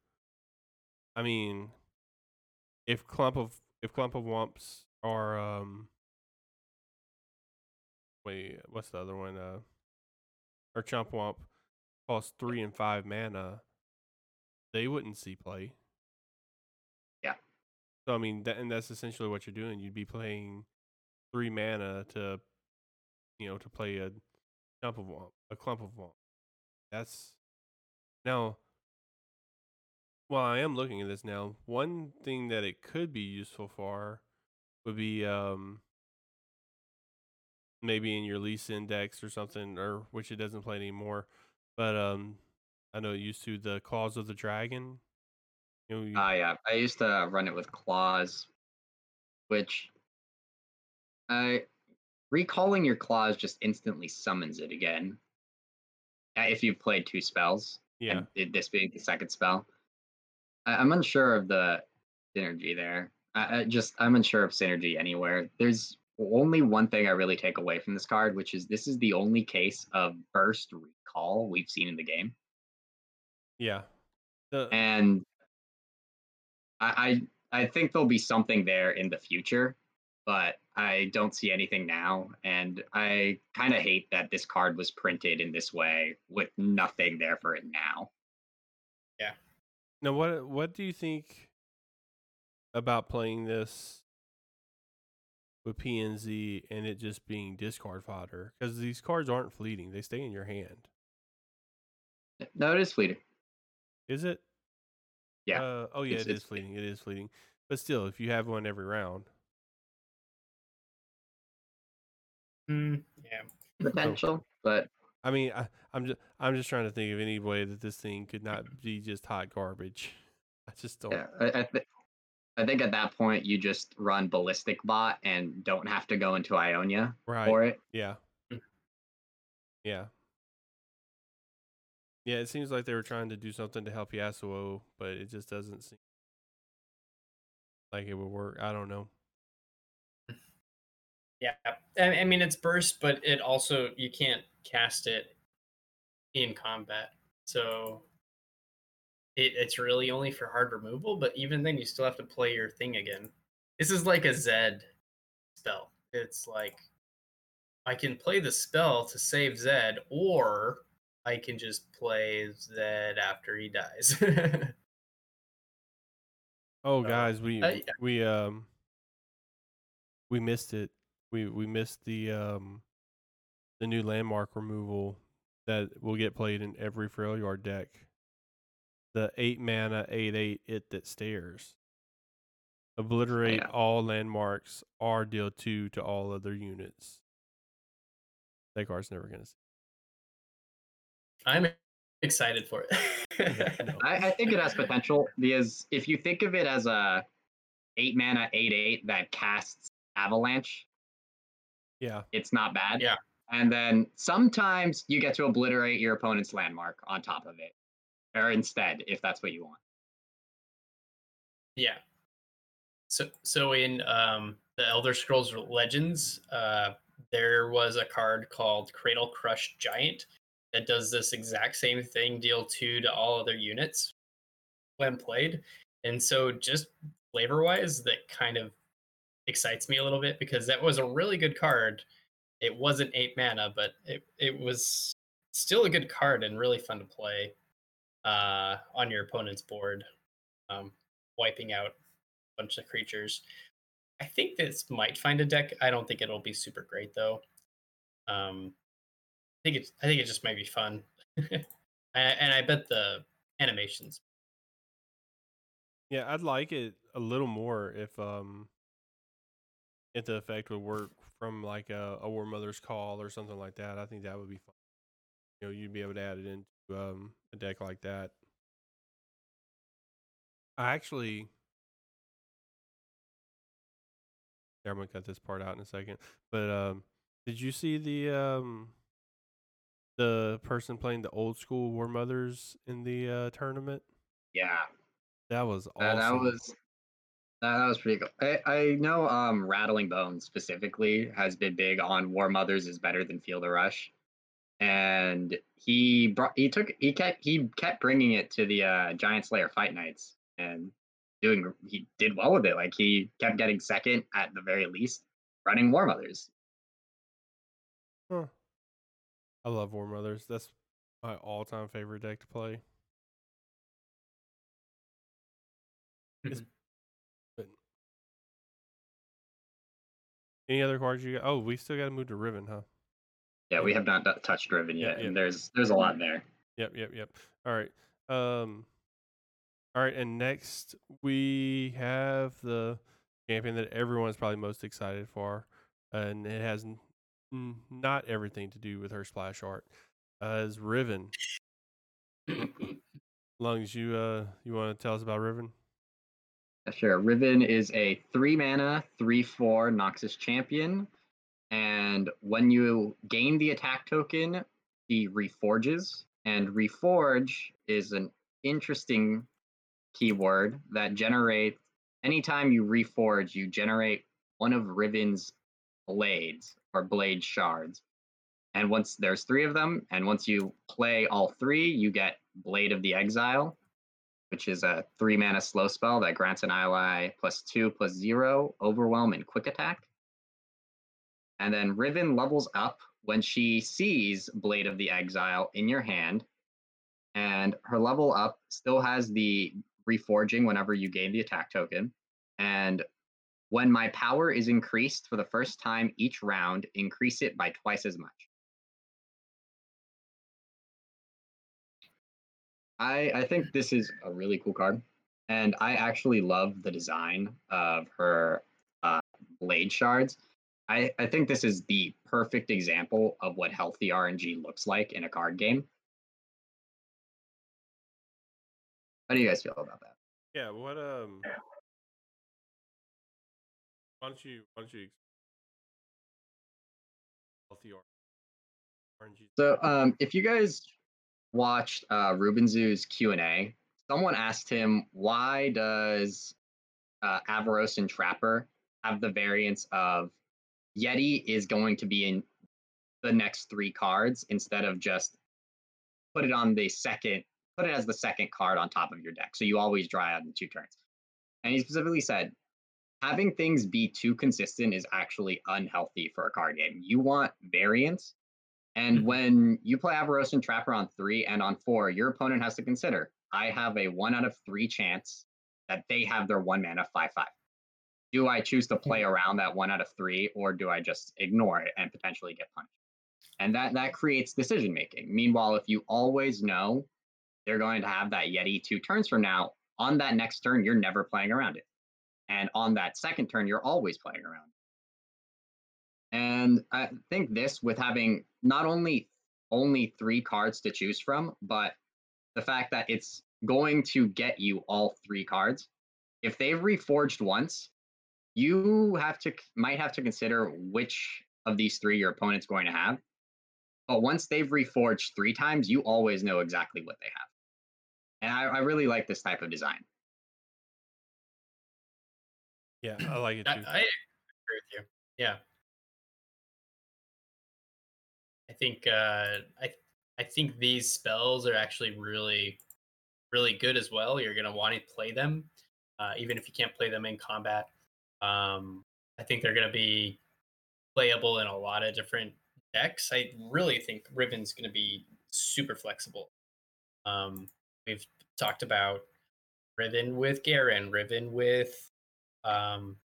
I mean, if clump of if clump of whumps are um wait, what's the other one? Uh or Chump Whump costs three and five mana, they wouldn't see play. Yeah. So I mean that and that's essentially what you're doing. You'd be playing three mana to you know, to play a clump of whump, a clump of whump. That's now. Well, I am looking at this now. One thing that it could be useful for would be um maybe in your Lee Sin decks or something, or which it doesn't play anymore. But um, I know it used to the claws of the dragon. You know, you, Ah, yeah. I used to run it with claws, which I recalling your claws just instantly summons it again. uh, If you've played two spells, yeah, it- this being the second spell, I, I'm unsure of the synergy there. I, I just I'm unsure of synergy anywhere. There's only one thing I really take away from this card, which is this is the only case of burst recall we've seen in the game. yeah. The and I, I I think there'll be something there in the future, but I don't see anything now, and I kind of hate that this card was printed in this way with nothing there for it now. Yeah. Now, what what do you think about playing this with PNZ and it just being discard fodder? Because these cards aren't fleeting; they stay in your hand. No, it is fleeting. Is it? Yeah, Uh, oh yeah, it's- it is fleeting. fleeting. It is fleeting. But still, if you have one every round, Mm, yeah Potential, but I mean, I, I'm just I'm just trying to think of any way that this thing could not be just hot garbage. I just don't. yeah, I, I, th- I think at that point you just run ballistic bot and don't have to go into Ionia Right. for it. Yeah. Yeah. Yeah, it seems like they were trying to do something to help Yasuo, but it just doesn't seem like it would work. I don't know. Yeah, I, I mean it's burst, but it also you can't cast it in combat, so it, it's really only for hard removal. But even then, you still have to play your thing again. This is like a Zed spell. It's like I can play the spell to save Zed, or I can just play Zed after he dies. Oh, guys, we uh, we um we missed it. We we missed the um the new landmark removal that will get played in every Freljord deck. The eight mana eight eight it that stares. Obliterate Yeah. all landmarks or deal two to all other units. That card's never gonna see. I'm excited for it. no. I, I think it has potential because if you think of it as a eight mana eight eight that casts avalanche, Yeah. it's not bad. Yeah. And then sometimes you get to obliterate your opponent's landmark on top of it. Or instead, if that's what you want. Yeah. So so in um the Elder Scrolls Legends, uh there was a card called Cradle Crush Giant that does this exact same thing, deal two to all other units when played. And so just flavor wise, that kind of excites me a little bit because that was a really good card. It wasn't eight mana, but it, it was still a good card and really fun to play uh, on your opponent's board, um, wiping out a bunch of creatures. I think this might find a deck. I don't think it'll be super great though. Um, I think it's. I think it just might be fun, and, and I bet the animations. Yeah, I'd like it a little more if um if the effect would work from like a, a War Mother's Call or something like that. I think that would be fun. You know, you'd be able to add it into um a deck like that. I actually yeah, I'm gonna cut this part out in a second. But um did you see the um the person playing the old school War Mothers in the uh tournament? Yeah. That was That, awesome. that was that, that was pretty cool. I, I know um Rattling Bones specifically has been big on War Mothers is better than Feel the Rush. And he brought he took he kept he kept bringing it to the uh Giant Slayer Fight Nights and doing he did well with it. Like he kept getting second at the very least running War Mothers. Huh. I love War Mothers. That's my all time favorite deck to play. It's- Mhm. any other cards you got? Oh, we still got to move to Riven, huh? Yeah, we have not touched Riven yet, yeah. and there's there's a lot there. Yep, yep, yep. All right. Um all right, and next we have the champion that everyone's probably most excited for, and it has n- not everything to do with her splash art. Uh, is Riven. Lungs, you uh you want to tell us about Riven? Sure. Riven is a three mana, three four Noxus champion, and when you gain the attack token, he reforges. And reforge is an interesting keyword that generates anytime you reforge, you generate one of Riven's blades or blade shards. And once there's three of them, and once you play all three, you get Blade of the Exile, which is a three mana slow spell that grants an ally plus two plus zero, overwhelm, and quick attack. And then Riven levels up when she sees Blade of the Exile in your hand. And her level up still has the reforging whenever you gain the attack token. And when my power is increased for the first time each round, increase it by twice as much. I, I think this is a really cool card. And I actually love the design of her uh, blade shards. I, I think this is the perfect example of what healthy RNG looks like in a card game. How do you guys feel about that? Yeah, what um Why don't you? Why don't you? Healthy RNG. So, um, if you guys watched uh, Ruben Zoo's Q and A, someone asked him why does uh, Avarosan Trapper have the variance of Yeti is going to be in the next three cards instead of just put it on the second, put it as the second card on top of your deck. So you always dry out in two turns. And he specifically said, having things be too consistent is actually unhealthy for a card game. You want variance. And Mhm. when you play Avarosan Trapper on three and on four, your opponent has to consider I have a one out of three chance that they have their one mana five five. Do I choose to play mm. around that one out of three, or do I just ignore it and potentially get punished? And that that creates decision making. Meanwhile, if you always know they're going to have that Yeti two turns from now, on that next turn, you're never playing around it. And on that second turn, you're always playing around. it. And I think this with having not only only three cards to choose from, but the fact that it's going to get you all three cards. If they've reforged once, you have to might have to consider which of these three your opponent's going to have. But once they've reforged three times, you always know exactly what they have. And I, I really like this type of design. Yeah, I like it I, too. I agree with you. Yeah. I think uh, I I think these spells are actually really really good as well. You're gonna want to play them, uh, even if you can't play them in combat. Um, I think they're gonna be playable in a lot of different decks. I really think Riven's gonna be super flexible. Um, we've talked about Riven with Garen, Riven with um,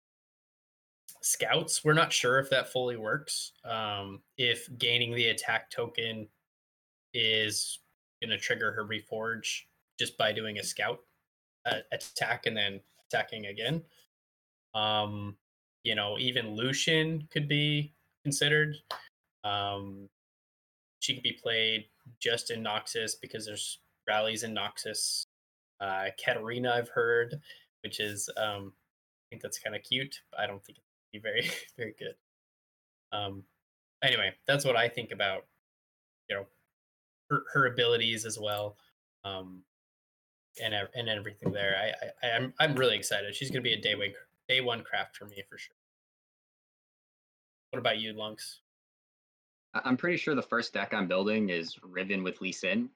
scouts. We're not sure if that fully works. Um, if gaining the attack token is going to trigger her reforge just by doing a scout uh, attack and then attacking again. Um, you know, even Lucian could be considered. Um, she could be played just in Noxus because there's rallies in Noxus. Uh, Katarina, I've heard, which is um, I think that's kind of cute. But I don't think it's be very very good. Um, anyway, that's what I think about you know her, her abilities as well, um, and and everything there. I, I I'm I'm really excited. She's gonna be a day one day one craft for me for sure. What about you, Lunks? I'm pretty sure the first deck I'm building is Riven with Lee Sin.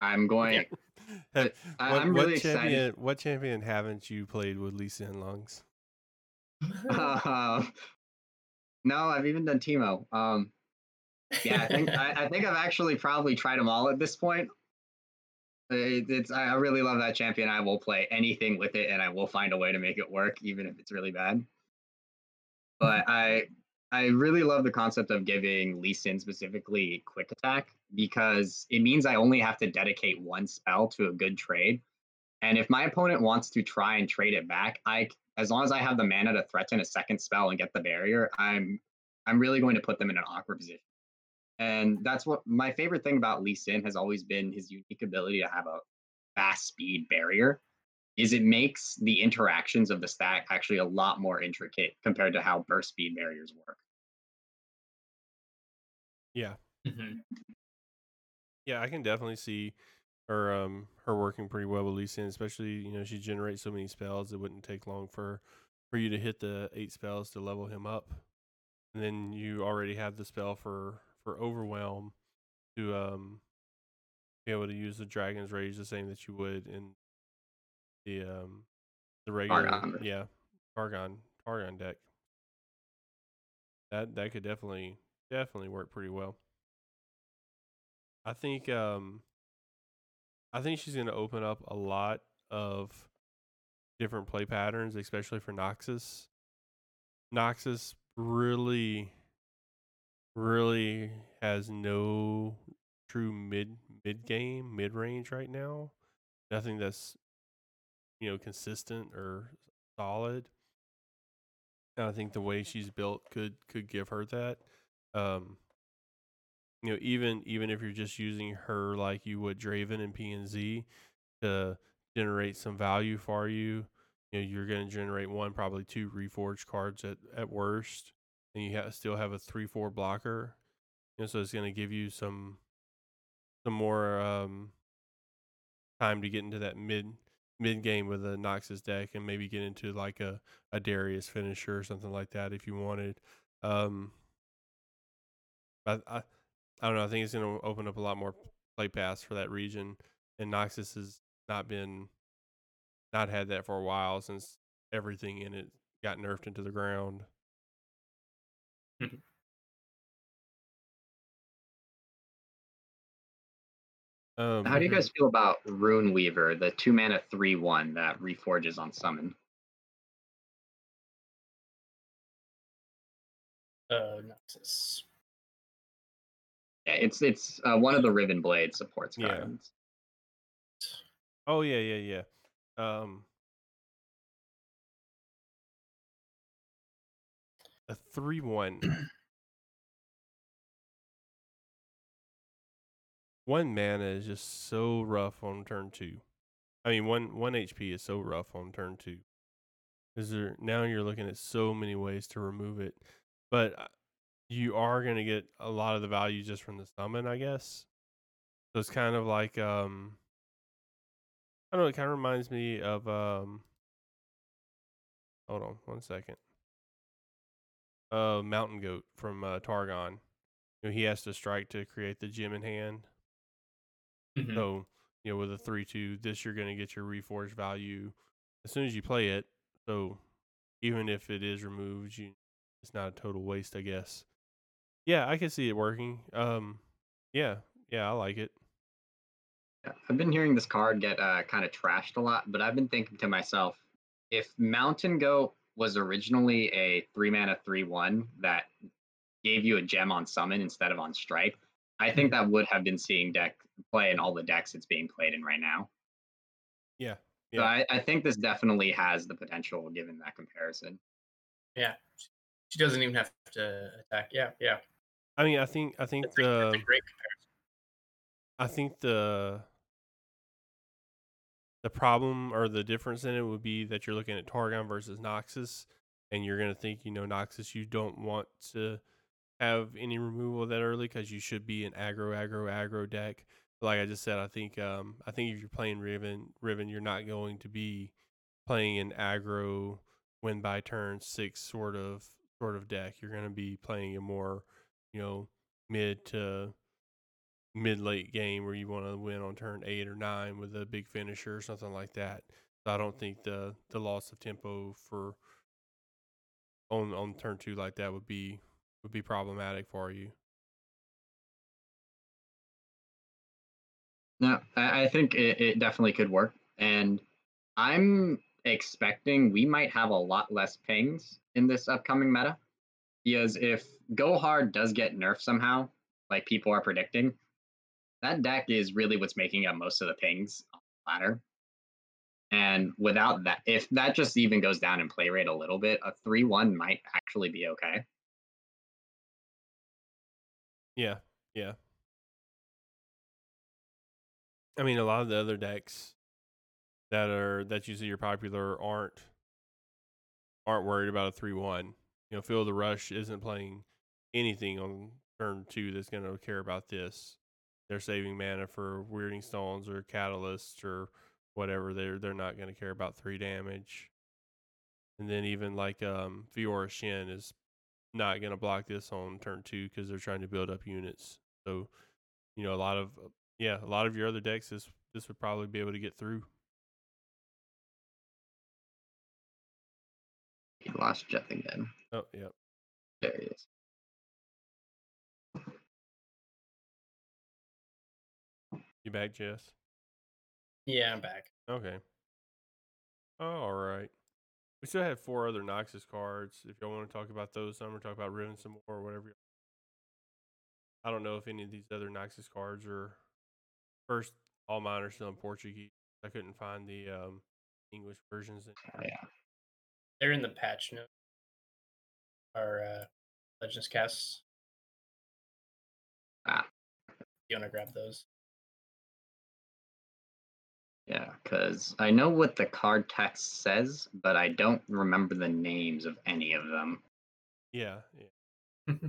I'm going. Have- I- what, I'm what really excited. champion? What champion haven't you played with Lisa and Lungs? Uh, no, I've even done Teemo. Um, yeah, I think I, I think I've actually probably tried them all at this point. It, it's I I really love that champion. I will play anything with it, and I will find a way to make it work, even if it's really bad. But I I really love the concept of giving Lee Sin specifically quick attack because it means I only have to dedicate one spell to a good trade. And if my opponent wants to try and trade it back, I as long as I have the mana to threaten a second spell and get the barrier, I'm I'm really going to put them in an awkward position. And that's what my favorite thing about Lee Sin has always been his unique ability to have a fast speed barrier. Is it makes the interactions of the stack actually a lot more intricate compared to how burst speed barriers work. Yeah, Mhm. yeah, I can definitely see her um her working pretty well with Lee Sin, especially you know she generates so many spells. It wouldn't take long for for you to hit the eight spells to level him up, and then you already have the spell for for overwhelm to um be able to use the dragon's rage the same that you would in the um the regular Targon. yeah Targon Targon deck. That that could definitely definitely work pretty well. I think um I think she's going to open up a lot of different play patterns, especially for Noxus. Noxus really really has no true mid mid game, mid range right now. Nothing that's you know consistent or solid. And I think the way she's built could could give her that. Um you know, even even if you're just using her like you would Draven and PNZ to generate some value for you, you know you're going to generate one, probably two reforged cards at at worst, and you still have a three four blocker. Know, so it's going to give you some some more um, time to get into that mid mid game with a Noxus deck and maybe get into like a, a Darius finisher or something like that if you wanted. Um, I, I I don't know. I think it's going to open up a lot more play paths for that region, and Noxus has not been not had that for a while since everything in it got nerfed into the ground. Um, How do you guys feel about Rune Weaver, the two mana three one that reforges on summon? Uh, Noxus. Yeah, it's it's uh, one of the Riven Blade supports Yeah. cards. Oh yeah, yeah, yeah. Um, a three one. one mana is just so rough on turn two. I mean, one one HP is so rough on turn two. Is there now you're looking at so many ways to remove it, but uh, you are gonna get a lot of the value just from the summon, I guess. So it's kind of like um, I don't know. It kind of reminds me of um. Hold on one second. Uh, Mountain Goat from uh, Targon. You know, he has to strike to create the gem in hand. Mhm. So, you know, with a 3 2, this you're going to get your reforged value as soon as you play it. So, even if it is removed, you it's not a total waste, I guess. Yeah, I can see it working. Um, yeah, yeah, I like it. Yeah, I've been hearing this card get uh, kind of trashed a lot, but I've been thinking to myself, if Mountain Goat was originally a three mana three one that gave you a gem on summon instead of on strike, I mm-hmm. think that would have been seeing deck play in all the decks it's being played in right now. Yeah, So Yeah. I, I think this definitely has the potential given that comparison. Yeah. She doesn't even have to attack. Yeah, yeah. I mean, I think I think That's a, that's a the great comparison. I think the the problem or the difference in it would be that you're looking at Targon versus Noxus, and you're gonna think, you know, Noxus, you don't want to have any removal that early because you should be an aggro, aggro, aggro deck. But like I just said, I think um I think if you're playing Riven, Riven, you're not going to be playing an aggro win by turn six sort of sort of deck. You're gonna be playing a more, you know, mid to mid late game where you want to win on turn eight or nine with a big finisher or something like that. So I don't think the the loss of tempo for on on turn two like that would be would be problematic for you. No, I, I think it, it definitely could work. And I'm expecting we might have a lot less pings in this upcoming meta. Because if Go Hard does get nerfed somehow, like people are predicting, that deck is really what's making up most of the pings on the ladder. And without that, if that just even goes down in play rate a little bit, a 3 1 might actually be okay. Yeah, yeah. I mean, a lot of the other decks that are that you see are popular aren't aren't worried about a three one. You know, Feel the Rush isn't playing anything on turn two that's going to care about this. They're saving mana for Wyrding Stones or Catalysts or whatever. They're they're not going to care about three damage. And then even like um Fiora Shen is not going to block this on turn two because they're trying to build up units. So, you know, a lot of yeah, a lot of your other decks this this would probably be able to get through. He lost Jeff again. Oh, yep. There he is. You back, Jess? Yeah, I'm back. Okay. all right. We still have four other Noxus cards. If y'all want to talk about those, some or talk about Riven some more or whatever. I don't know if any of these other Noxus cards are. First, all mine are still in Portuguese. I couldn't find the um, English versions. Oh, yeah. They're in the patch note. Our uh, Legends casts. Ah. You want to grab those? Yeah, because I know what the card text says, but I don't remember the names of any of them. Yeah, yeah.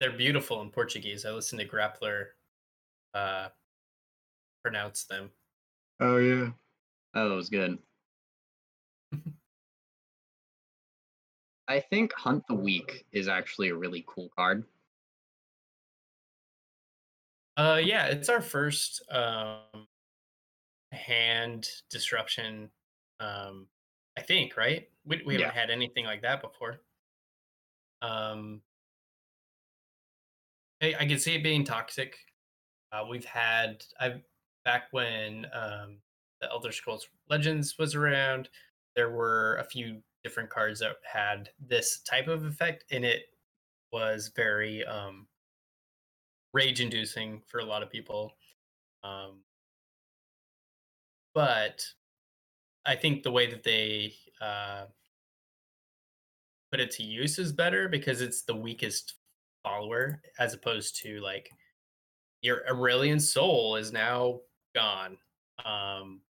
They're beautiful in Portuguese. I listened to Grappler uh, pronounce them. Oh yeah. Oh, that was good. I think Hunt the Weak is actually a really cool card. Uh, yeah, it's our first um, hand disruption. Um, I think, right? We we haven't had anything like that before. Um, I, I can see it being toxic. Uh, we've had I back when um, the Elder Scrolls Legends was around. There were a few different cards that had this type of effect, and it was very um, rage-inducing for a lot of people. Um, but I think the way that they uh, put it to use is better because it's the weakest follower, as opposed to like your Aurelion Sol is now gone. Um,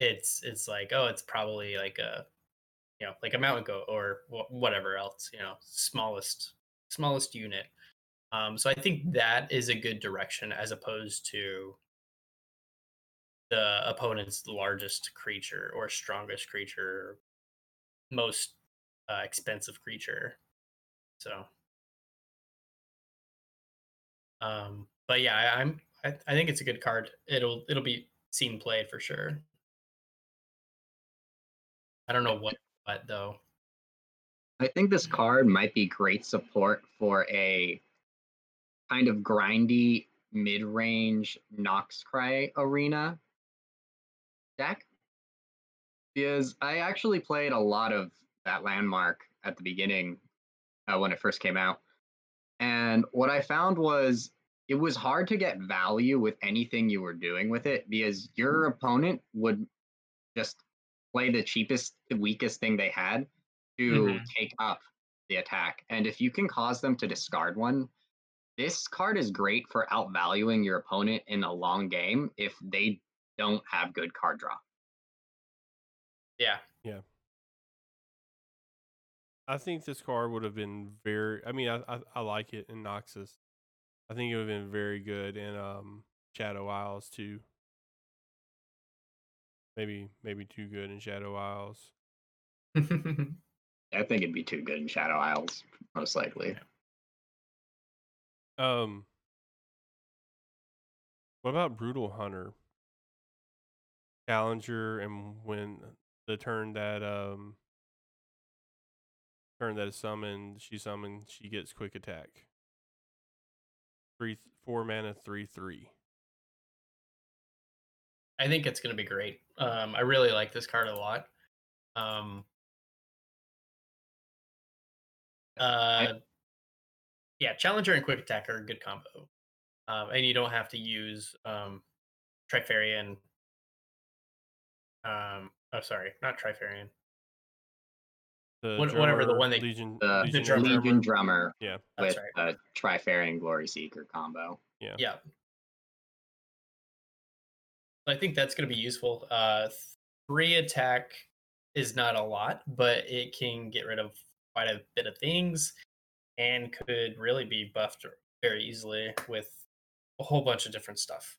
it's it's like oh, it's probably like a you know like a mountain goat or wh- whatever else you know smallest smallest unit. Um, so I think that is a good direction as opposed to the opponent's largest creature or strongest creature, most uh, expensive creature. So, um, but yeah, I, I'm I, I think it's a good card. It'll it'll be seen played for sure. I don't know what what though. I think this card might be great support for a kind of grindy mid-range Noxkraya arena deck. Because I actually played a lot of that landmark at the beginning uh, when it first came out. And what I found was it was hard to get value with anything you were doing with it because your opponent would just play the cheapest, the weakest thing they had to Mhm. take up the attack. And if you can cause them to discard one, this card is great for outvaluing your opponent in a long game if they don't have good card draw. Yeah, Yeah. I think this card would have been very. I mean, I I, I like it in Noxus. I think it would have been very good in um Shadow Isles too. Maybe maybe too good in Shadow Isles. I think it'd be too good in Shadow Isles, most likely. Um, what about Brutal Hunter? Challenger, and when the turn that um turn that is summoned, she summoned, she gets quick attack. Three, four mana, three, three. I think it's going to be great. Um, I really like this card a lot. Um, uh, yeah, Challenger and Quick Attack are a good combo, um, and you don't have to use um, Trifarian. Um, oh, sorry, not Trifarian. The What- whatever the one they- Legion, The Legion, drummer. Legion Drummer Yeah, with right. a Trifarian Glory Seeker combo. Yeah, yeah. I think that's going to be useful. Uh, three attack is not a lot, but it can get rid of quite a bit of things and could really be buffed very easily with a whole bunch of different stuff,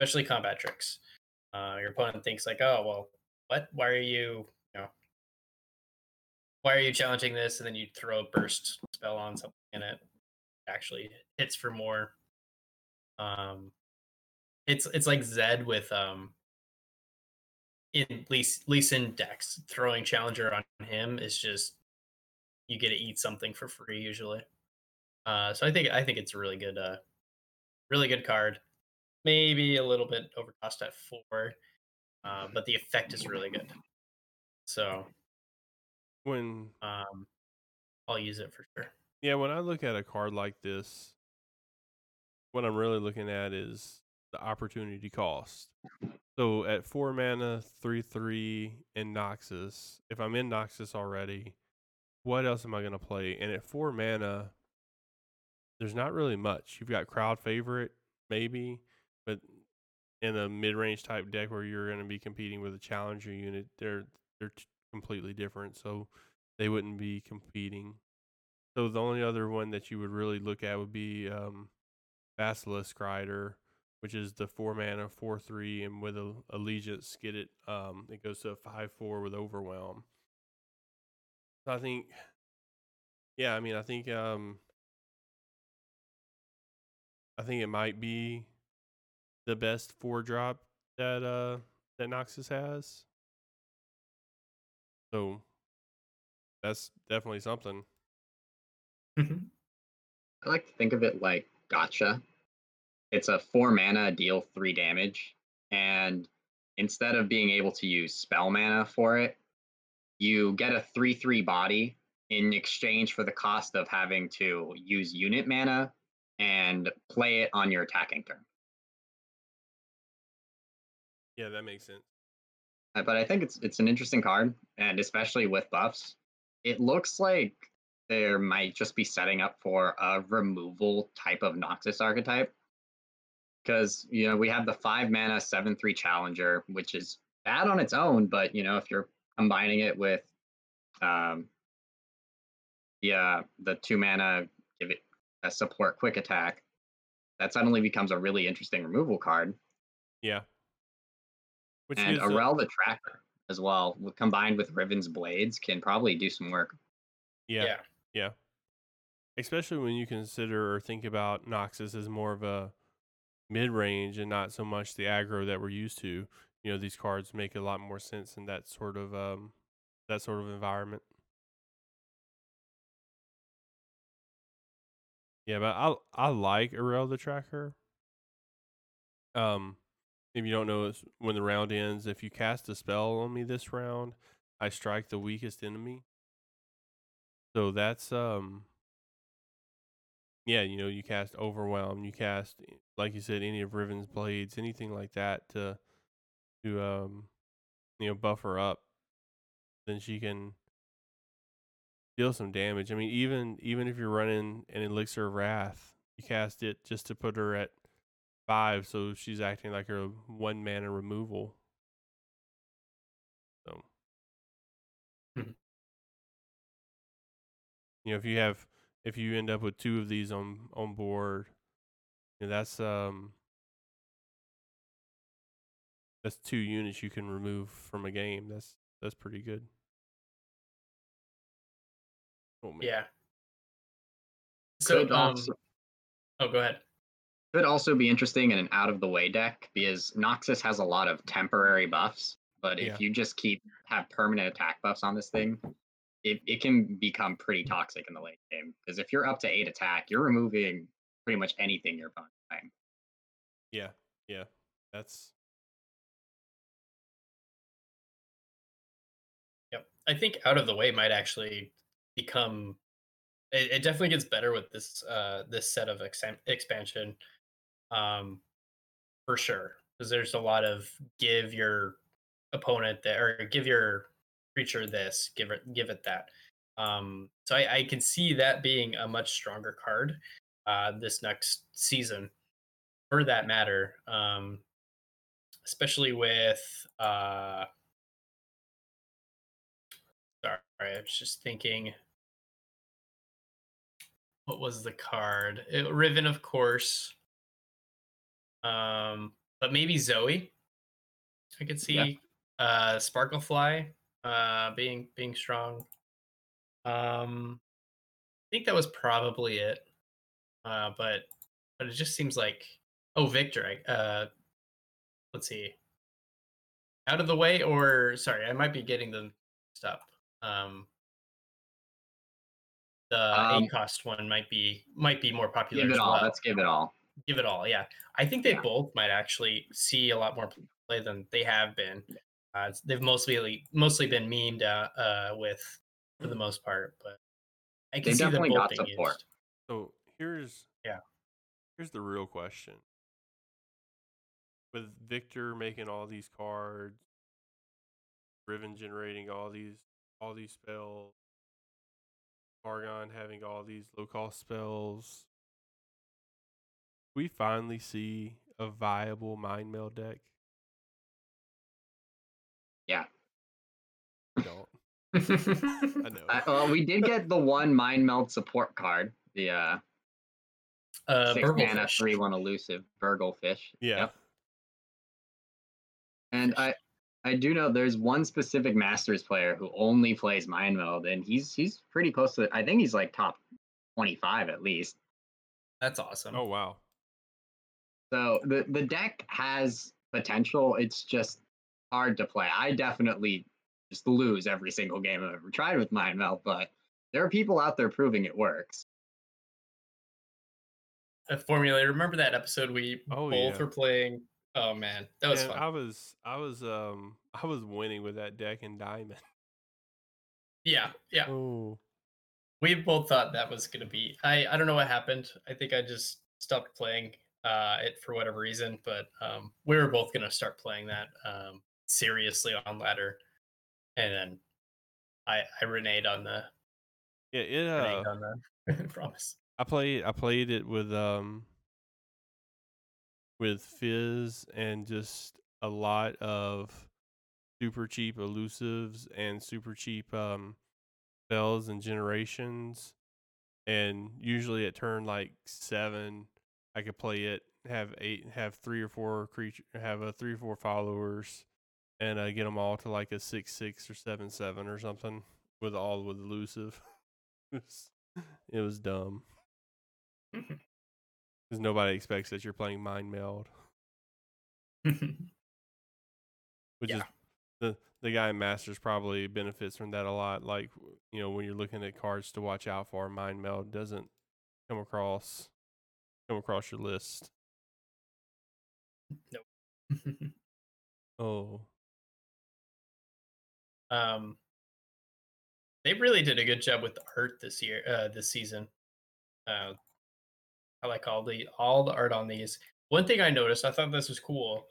especially combat tricks. Uh, your opponent thinks like, oh well, what? Why are you, you know, why are you challenging this? And then you throw a burst spell on something and it actually hits for more. Um, it's it's like Zed with um in Lee Sin decks throwing challenger on him is just you get to eat something for free usually. Uh, so I think I think it's a really good uh really good card. Maybe a little bit overcost at four, uh, but the effect is really good. So when um, I'll use it for sure. Yeah, when I look at a card like this, what I'm really looking at is the opportunity cost. So at four mana, three three in Noxus, if I'm in Noxus already, what else am I gonna play? And at four mana, there's not really much. You've got crowd favorite, maybe, but in a mid range type deck where you're going to be competing with a challenger unit, they're they're t- completely different. So they wouldn't be competing. So the only other one that you would really look at would be um, Basilisk Rider, which is the four mana, four three, and with a allegiance, get it. Um, it goes to a five four with overwhelm. So I think, yeah, I mean, I think, um, I think it might be the best four drop that uh that Noxus has. So that's definitely something. Mhm. I like to think of it like gotcha. It's a four mana, deal three damage, and instead of being able to use spell mana for it, you get a three three body in exchange for the cost of having to use unit mana and play it on your attacking turn. Yeah, that makes sense. Uh, But I think it's it's an interesting card, and especially with buffs, it looks like there might just be setting up for a removal type of Noxus archetype. Because you know we have the five mana seven three challenger, which is bad on its own, but you know if you're combining it with um the uh, the two mana give it a support quick attack, that suddenly becomes a really interesting removal card. Yeah. Which and gives a- Arel the Tracker as well, w- combined with Riven's Blades, can probably do some work. yeah, yeah. yeah. Especially when you consider or think about Noxus as more of a mid range and not so much the aggro that we're used to. You know, these cards make a lot more sense in that sort of um that sort of environment. Yeah, but I I like Arel the Tracker. Um, if you don't know, when the round ends, if you cast a spell on me this round, I strike the weakest enemy. So that's um yeah, you know, you cast overwhelm, you cast like you said, any of Riven's blades, anything like that to to um you know, buff her up. Then she can deal some damage. I mean, even even if you're running an elixir of wrath, you cast it just to put her at five, so she's acting like a one mana removal. So Mhm. you know, if you have if you end up with two of these on on board, you know, that's um that's two units you can remove from a game. That's that's pretty good. Oh man. Yeah. So, Could um, also, oh, go ahead. could also be interesting in an out of the way deck because Noxus has a lot of temporary buffs. But if Yeah. you just keep have permanent attack buffs on this thing, it, it can become pretty toxic in the late game. Because if you're up to eight attack, you're removing pretty much anything your opponent's playing. Yeah, yeah. That's I think out of the way might actually become. It, it definitely gets better with this uh this set of exam- expansion, um, for sure. Because there's a lot of give your opponent that or give your creature this, give it give it that. Um, so I, I can see that being a much stronger card uh, this next season, for that matter. Um, especially with uh, Sorry, I was just thinking. What was the card? It, Riven, of course. Um, but maybe Zoe. I could see Yeah. uh Sparklefly uh being being strong. Um I think that was probably it. Uh but but it just seems like oh Viktor, I- uh let's see. Out of the way or sorry, I might be getting them up. Um the Um, A cost one might be might be more popular Give as it all. well. Let's give it all. Give it all, yeah. I think they Yeah. both might actually see a lot more play than they have been. Uh, they've mostly mostly been memed uh, uh, with for the most part, but I can They see them definitely both got being support. used. so here's Yeah. Here's the real question. With Viktor making all these cards, Riven generating all these all these spells, Argon having all these low cost spells, we finally see a viable mind meld deck? Yeah. We don't. I know. Uh, well, we did get the one mind meld support card, the uh, uh, six mana Burglefish. three one elusive Burgle fish. yeah. Yep. And I I do know there's one specific Masters player who only plays mind meld, and he's he's pretty close to. I think he's like top twenty five at least. That's awesome. Oh wow. So the the deck has potential. It's just hard to play. I definitely just lose every single game I've ever tried with mind meld, but there are people out there proving it works. A formulator. Remember that episode we Oh, both yeah. were playing? Oh man, that was And fun. I was I was um I was winning with that deck in diamond. yeah, yeah. Oh. We both thought that was gonna be. I I don't know what happened. I think I just stopped playing uh it for whatever reason. But um we were both gonna start playing that um seriously on ladder, and then I I reneged on the Yeah, it uh on the promise. I played I played it with um with Fizz and just a lot of super cheap elusives and super cheap um spells and generations. And usually at turn like seven I could play it, have eight have three or four creature have a three or four followers and uh, get them all to like a six six or seven seven or something with all with elusive. it, was, it was dumb because nobody expects that you're playing mind meld, which is the the guy in Masters probably benefits from that a lot. Like you know when you're looking at cards to watch out for, mind meld doesn't come across come across your list. Nope. oh, um, they really did a good job with the art this year, uh, this season. Uh, I like all the all the art on these. One thing I noticed, I thought this was cool,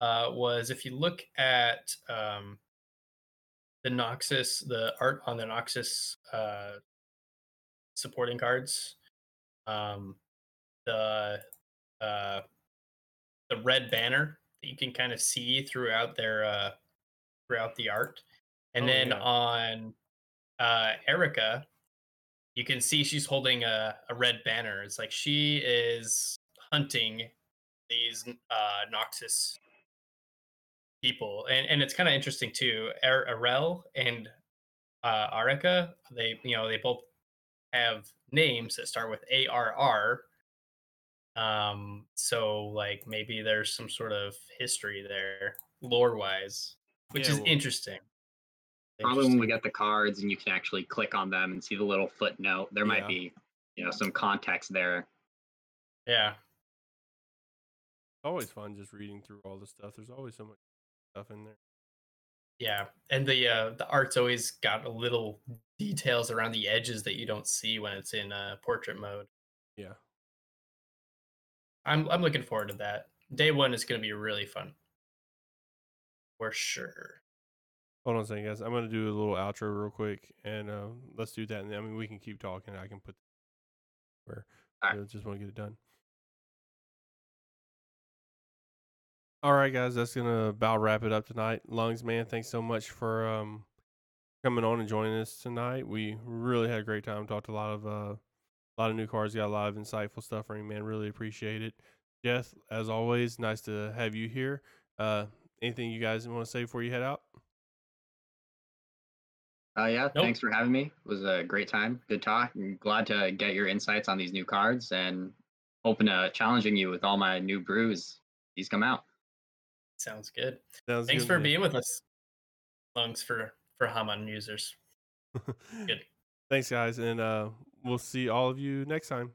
uh, was if you look at um, the Noxus, the art on the Noxus uh, supporting cards, um, the uh, the red banner that you can kind of see throughout their uh, throughout the art, and Oh, then yeah. on uh, Erica, you can see she's holding a, a red banner. It's like she is hunting these uh, Noxus people, and and it's kind of interesting too. Er- Arel and uh, Arica, they you know they both have names that start with A R R. Um, so like maybe there's some sort of history there, lore wise, which Yeah, is well- interesting. Probably when we Interesting. get the cards and you can actually click on them and see the little footnote, there Yeah. might be, you know, some context there. yeah. always fun just reading through all the stuff. There's always so much stuff in there. Yeah, and the uh, the art's always got a little details around the edges that you don't see when it's in uh, portrait mode. Yeah. I'm I'm looking forward to that. Day one is going to be really fun, for sure. Hold on a second, guys. I'm gonna do a little outro real quick, and uh, let's do that. And I mean, we can keep talking. I can put where Alright. I just want to get it done. All right, guys. That's gonna about wrap it up tonight. Lungs, man, thanks so much for um coming on and joining us tonight. We really had a great time. Talked a lot of uh, a lot of new cars. Got a lot of insightful stuff for you, man. Really appreciate it. Jeff, as always, nice to have you here. Uh, anything you guys want to say before you head out? Uh, yeah, Nope. thanks for having me. It was a great time. Good talk. I'm glad to get your insights on these new cards and open to challenging you with all my new brews. These come out. Sounds good. Sounds Thanks good, for man. being with us, lungs for for Haman users. Good. Thanks, guys, and uh, we'll see all of you next time.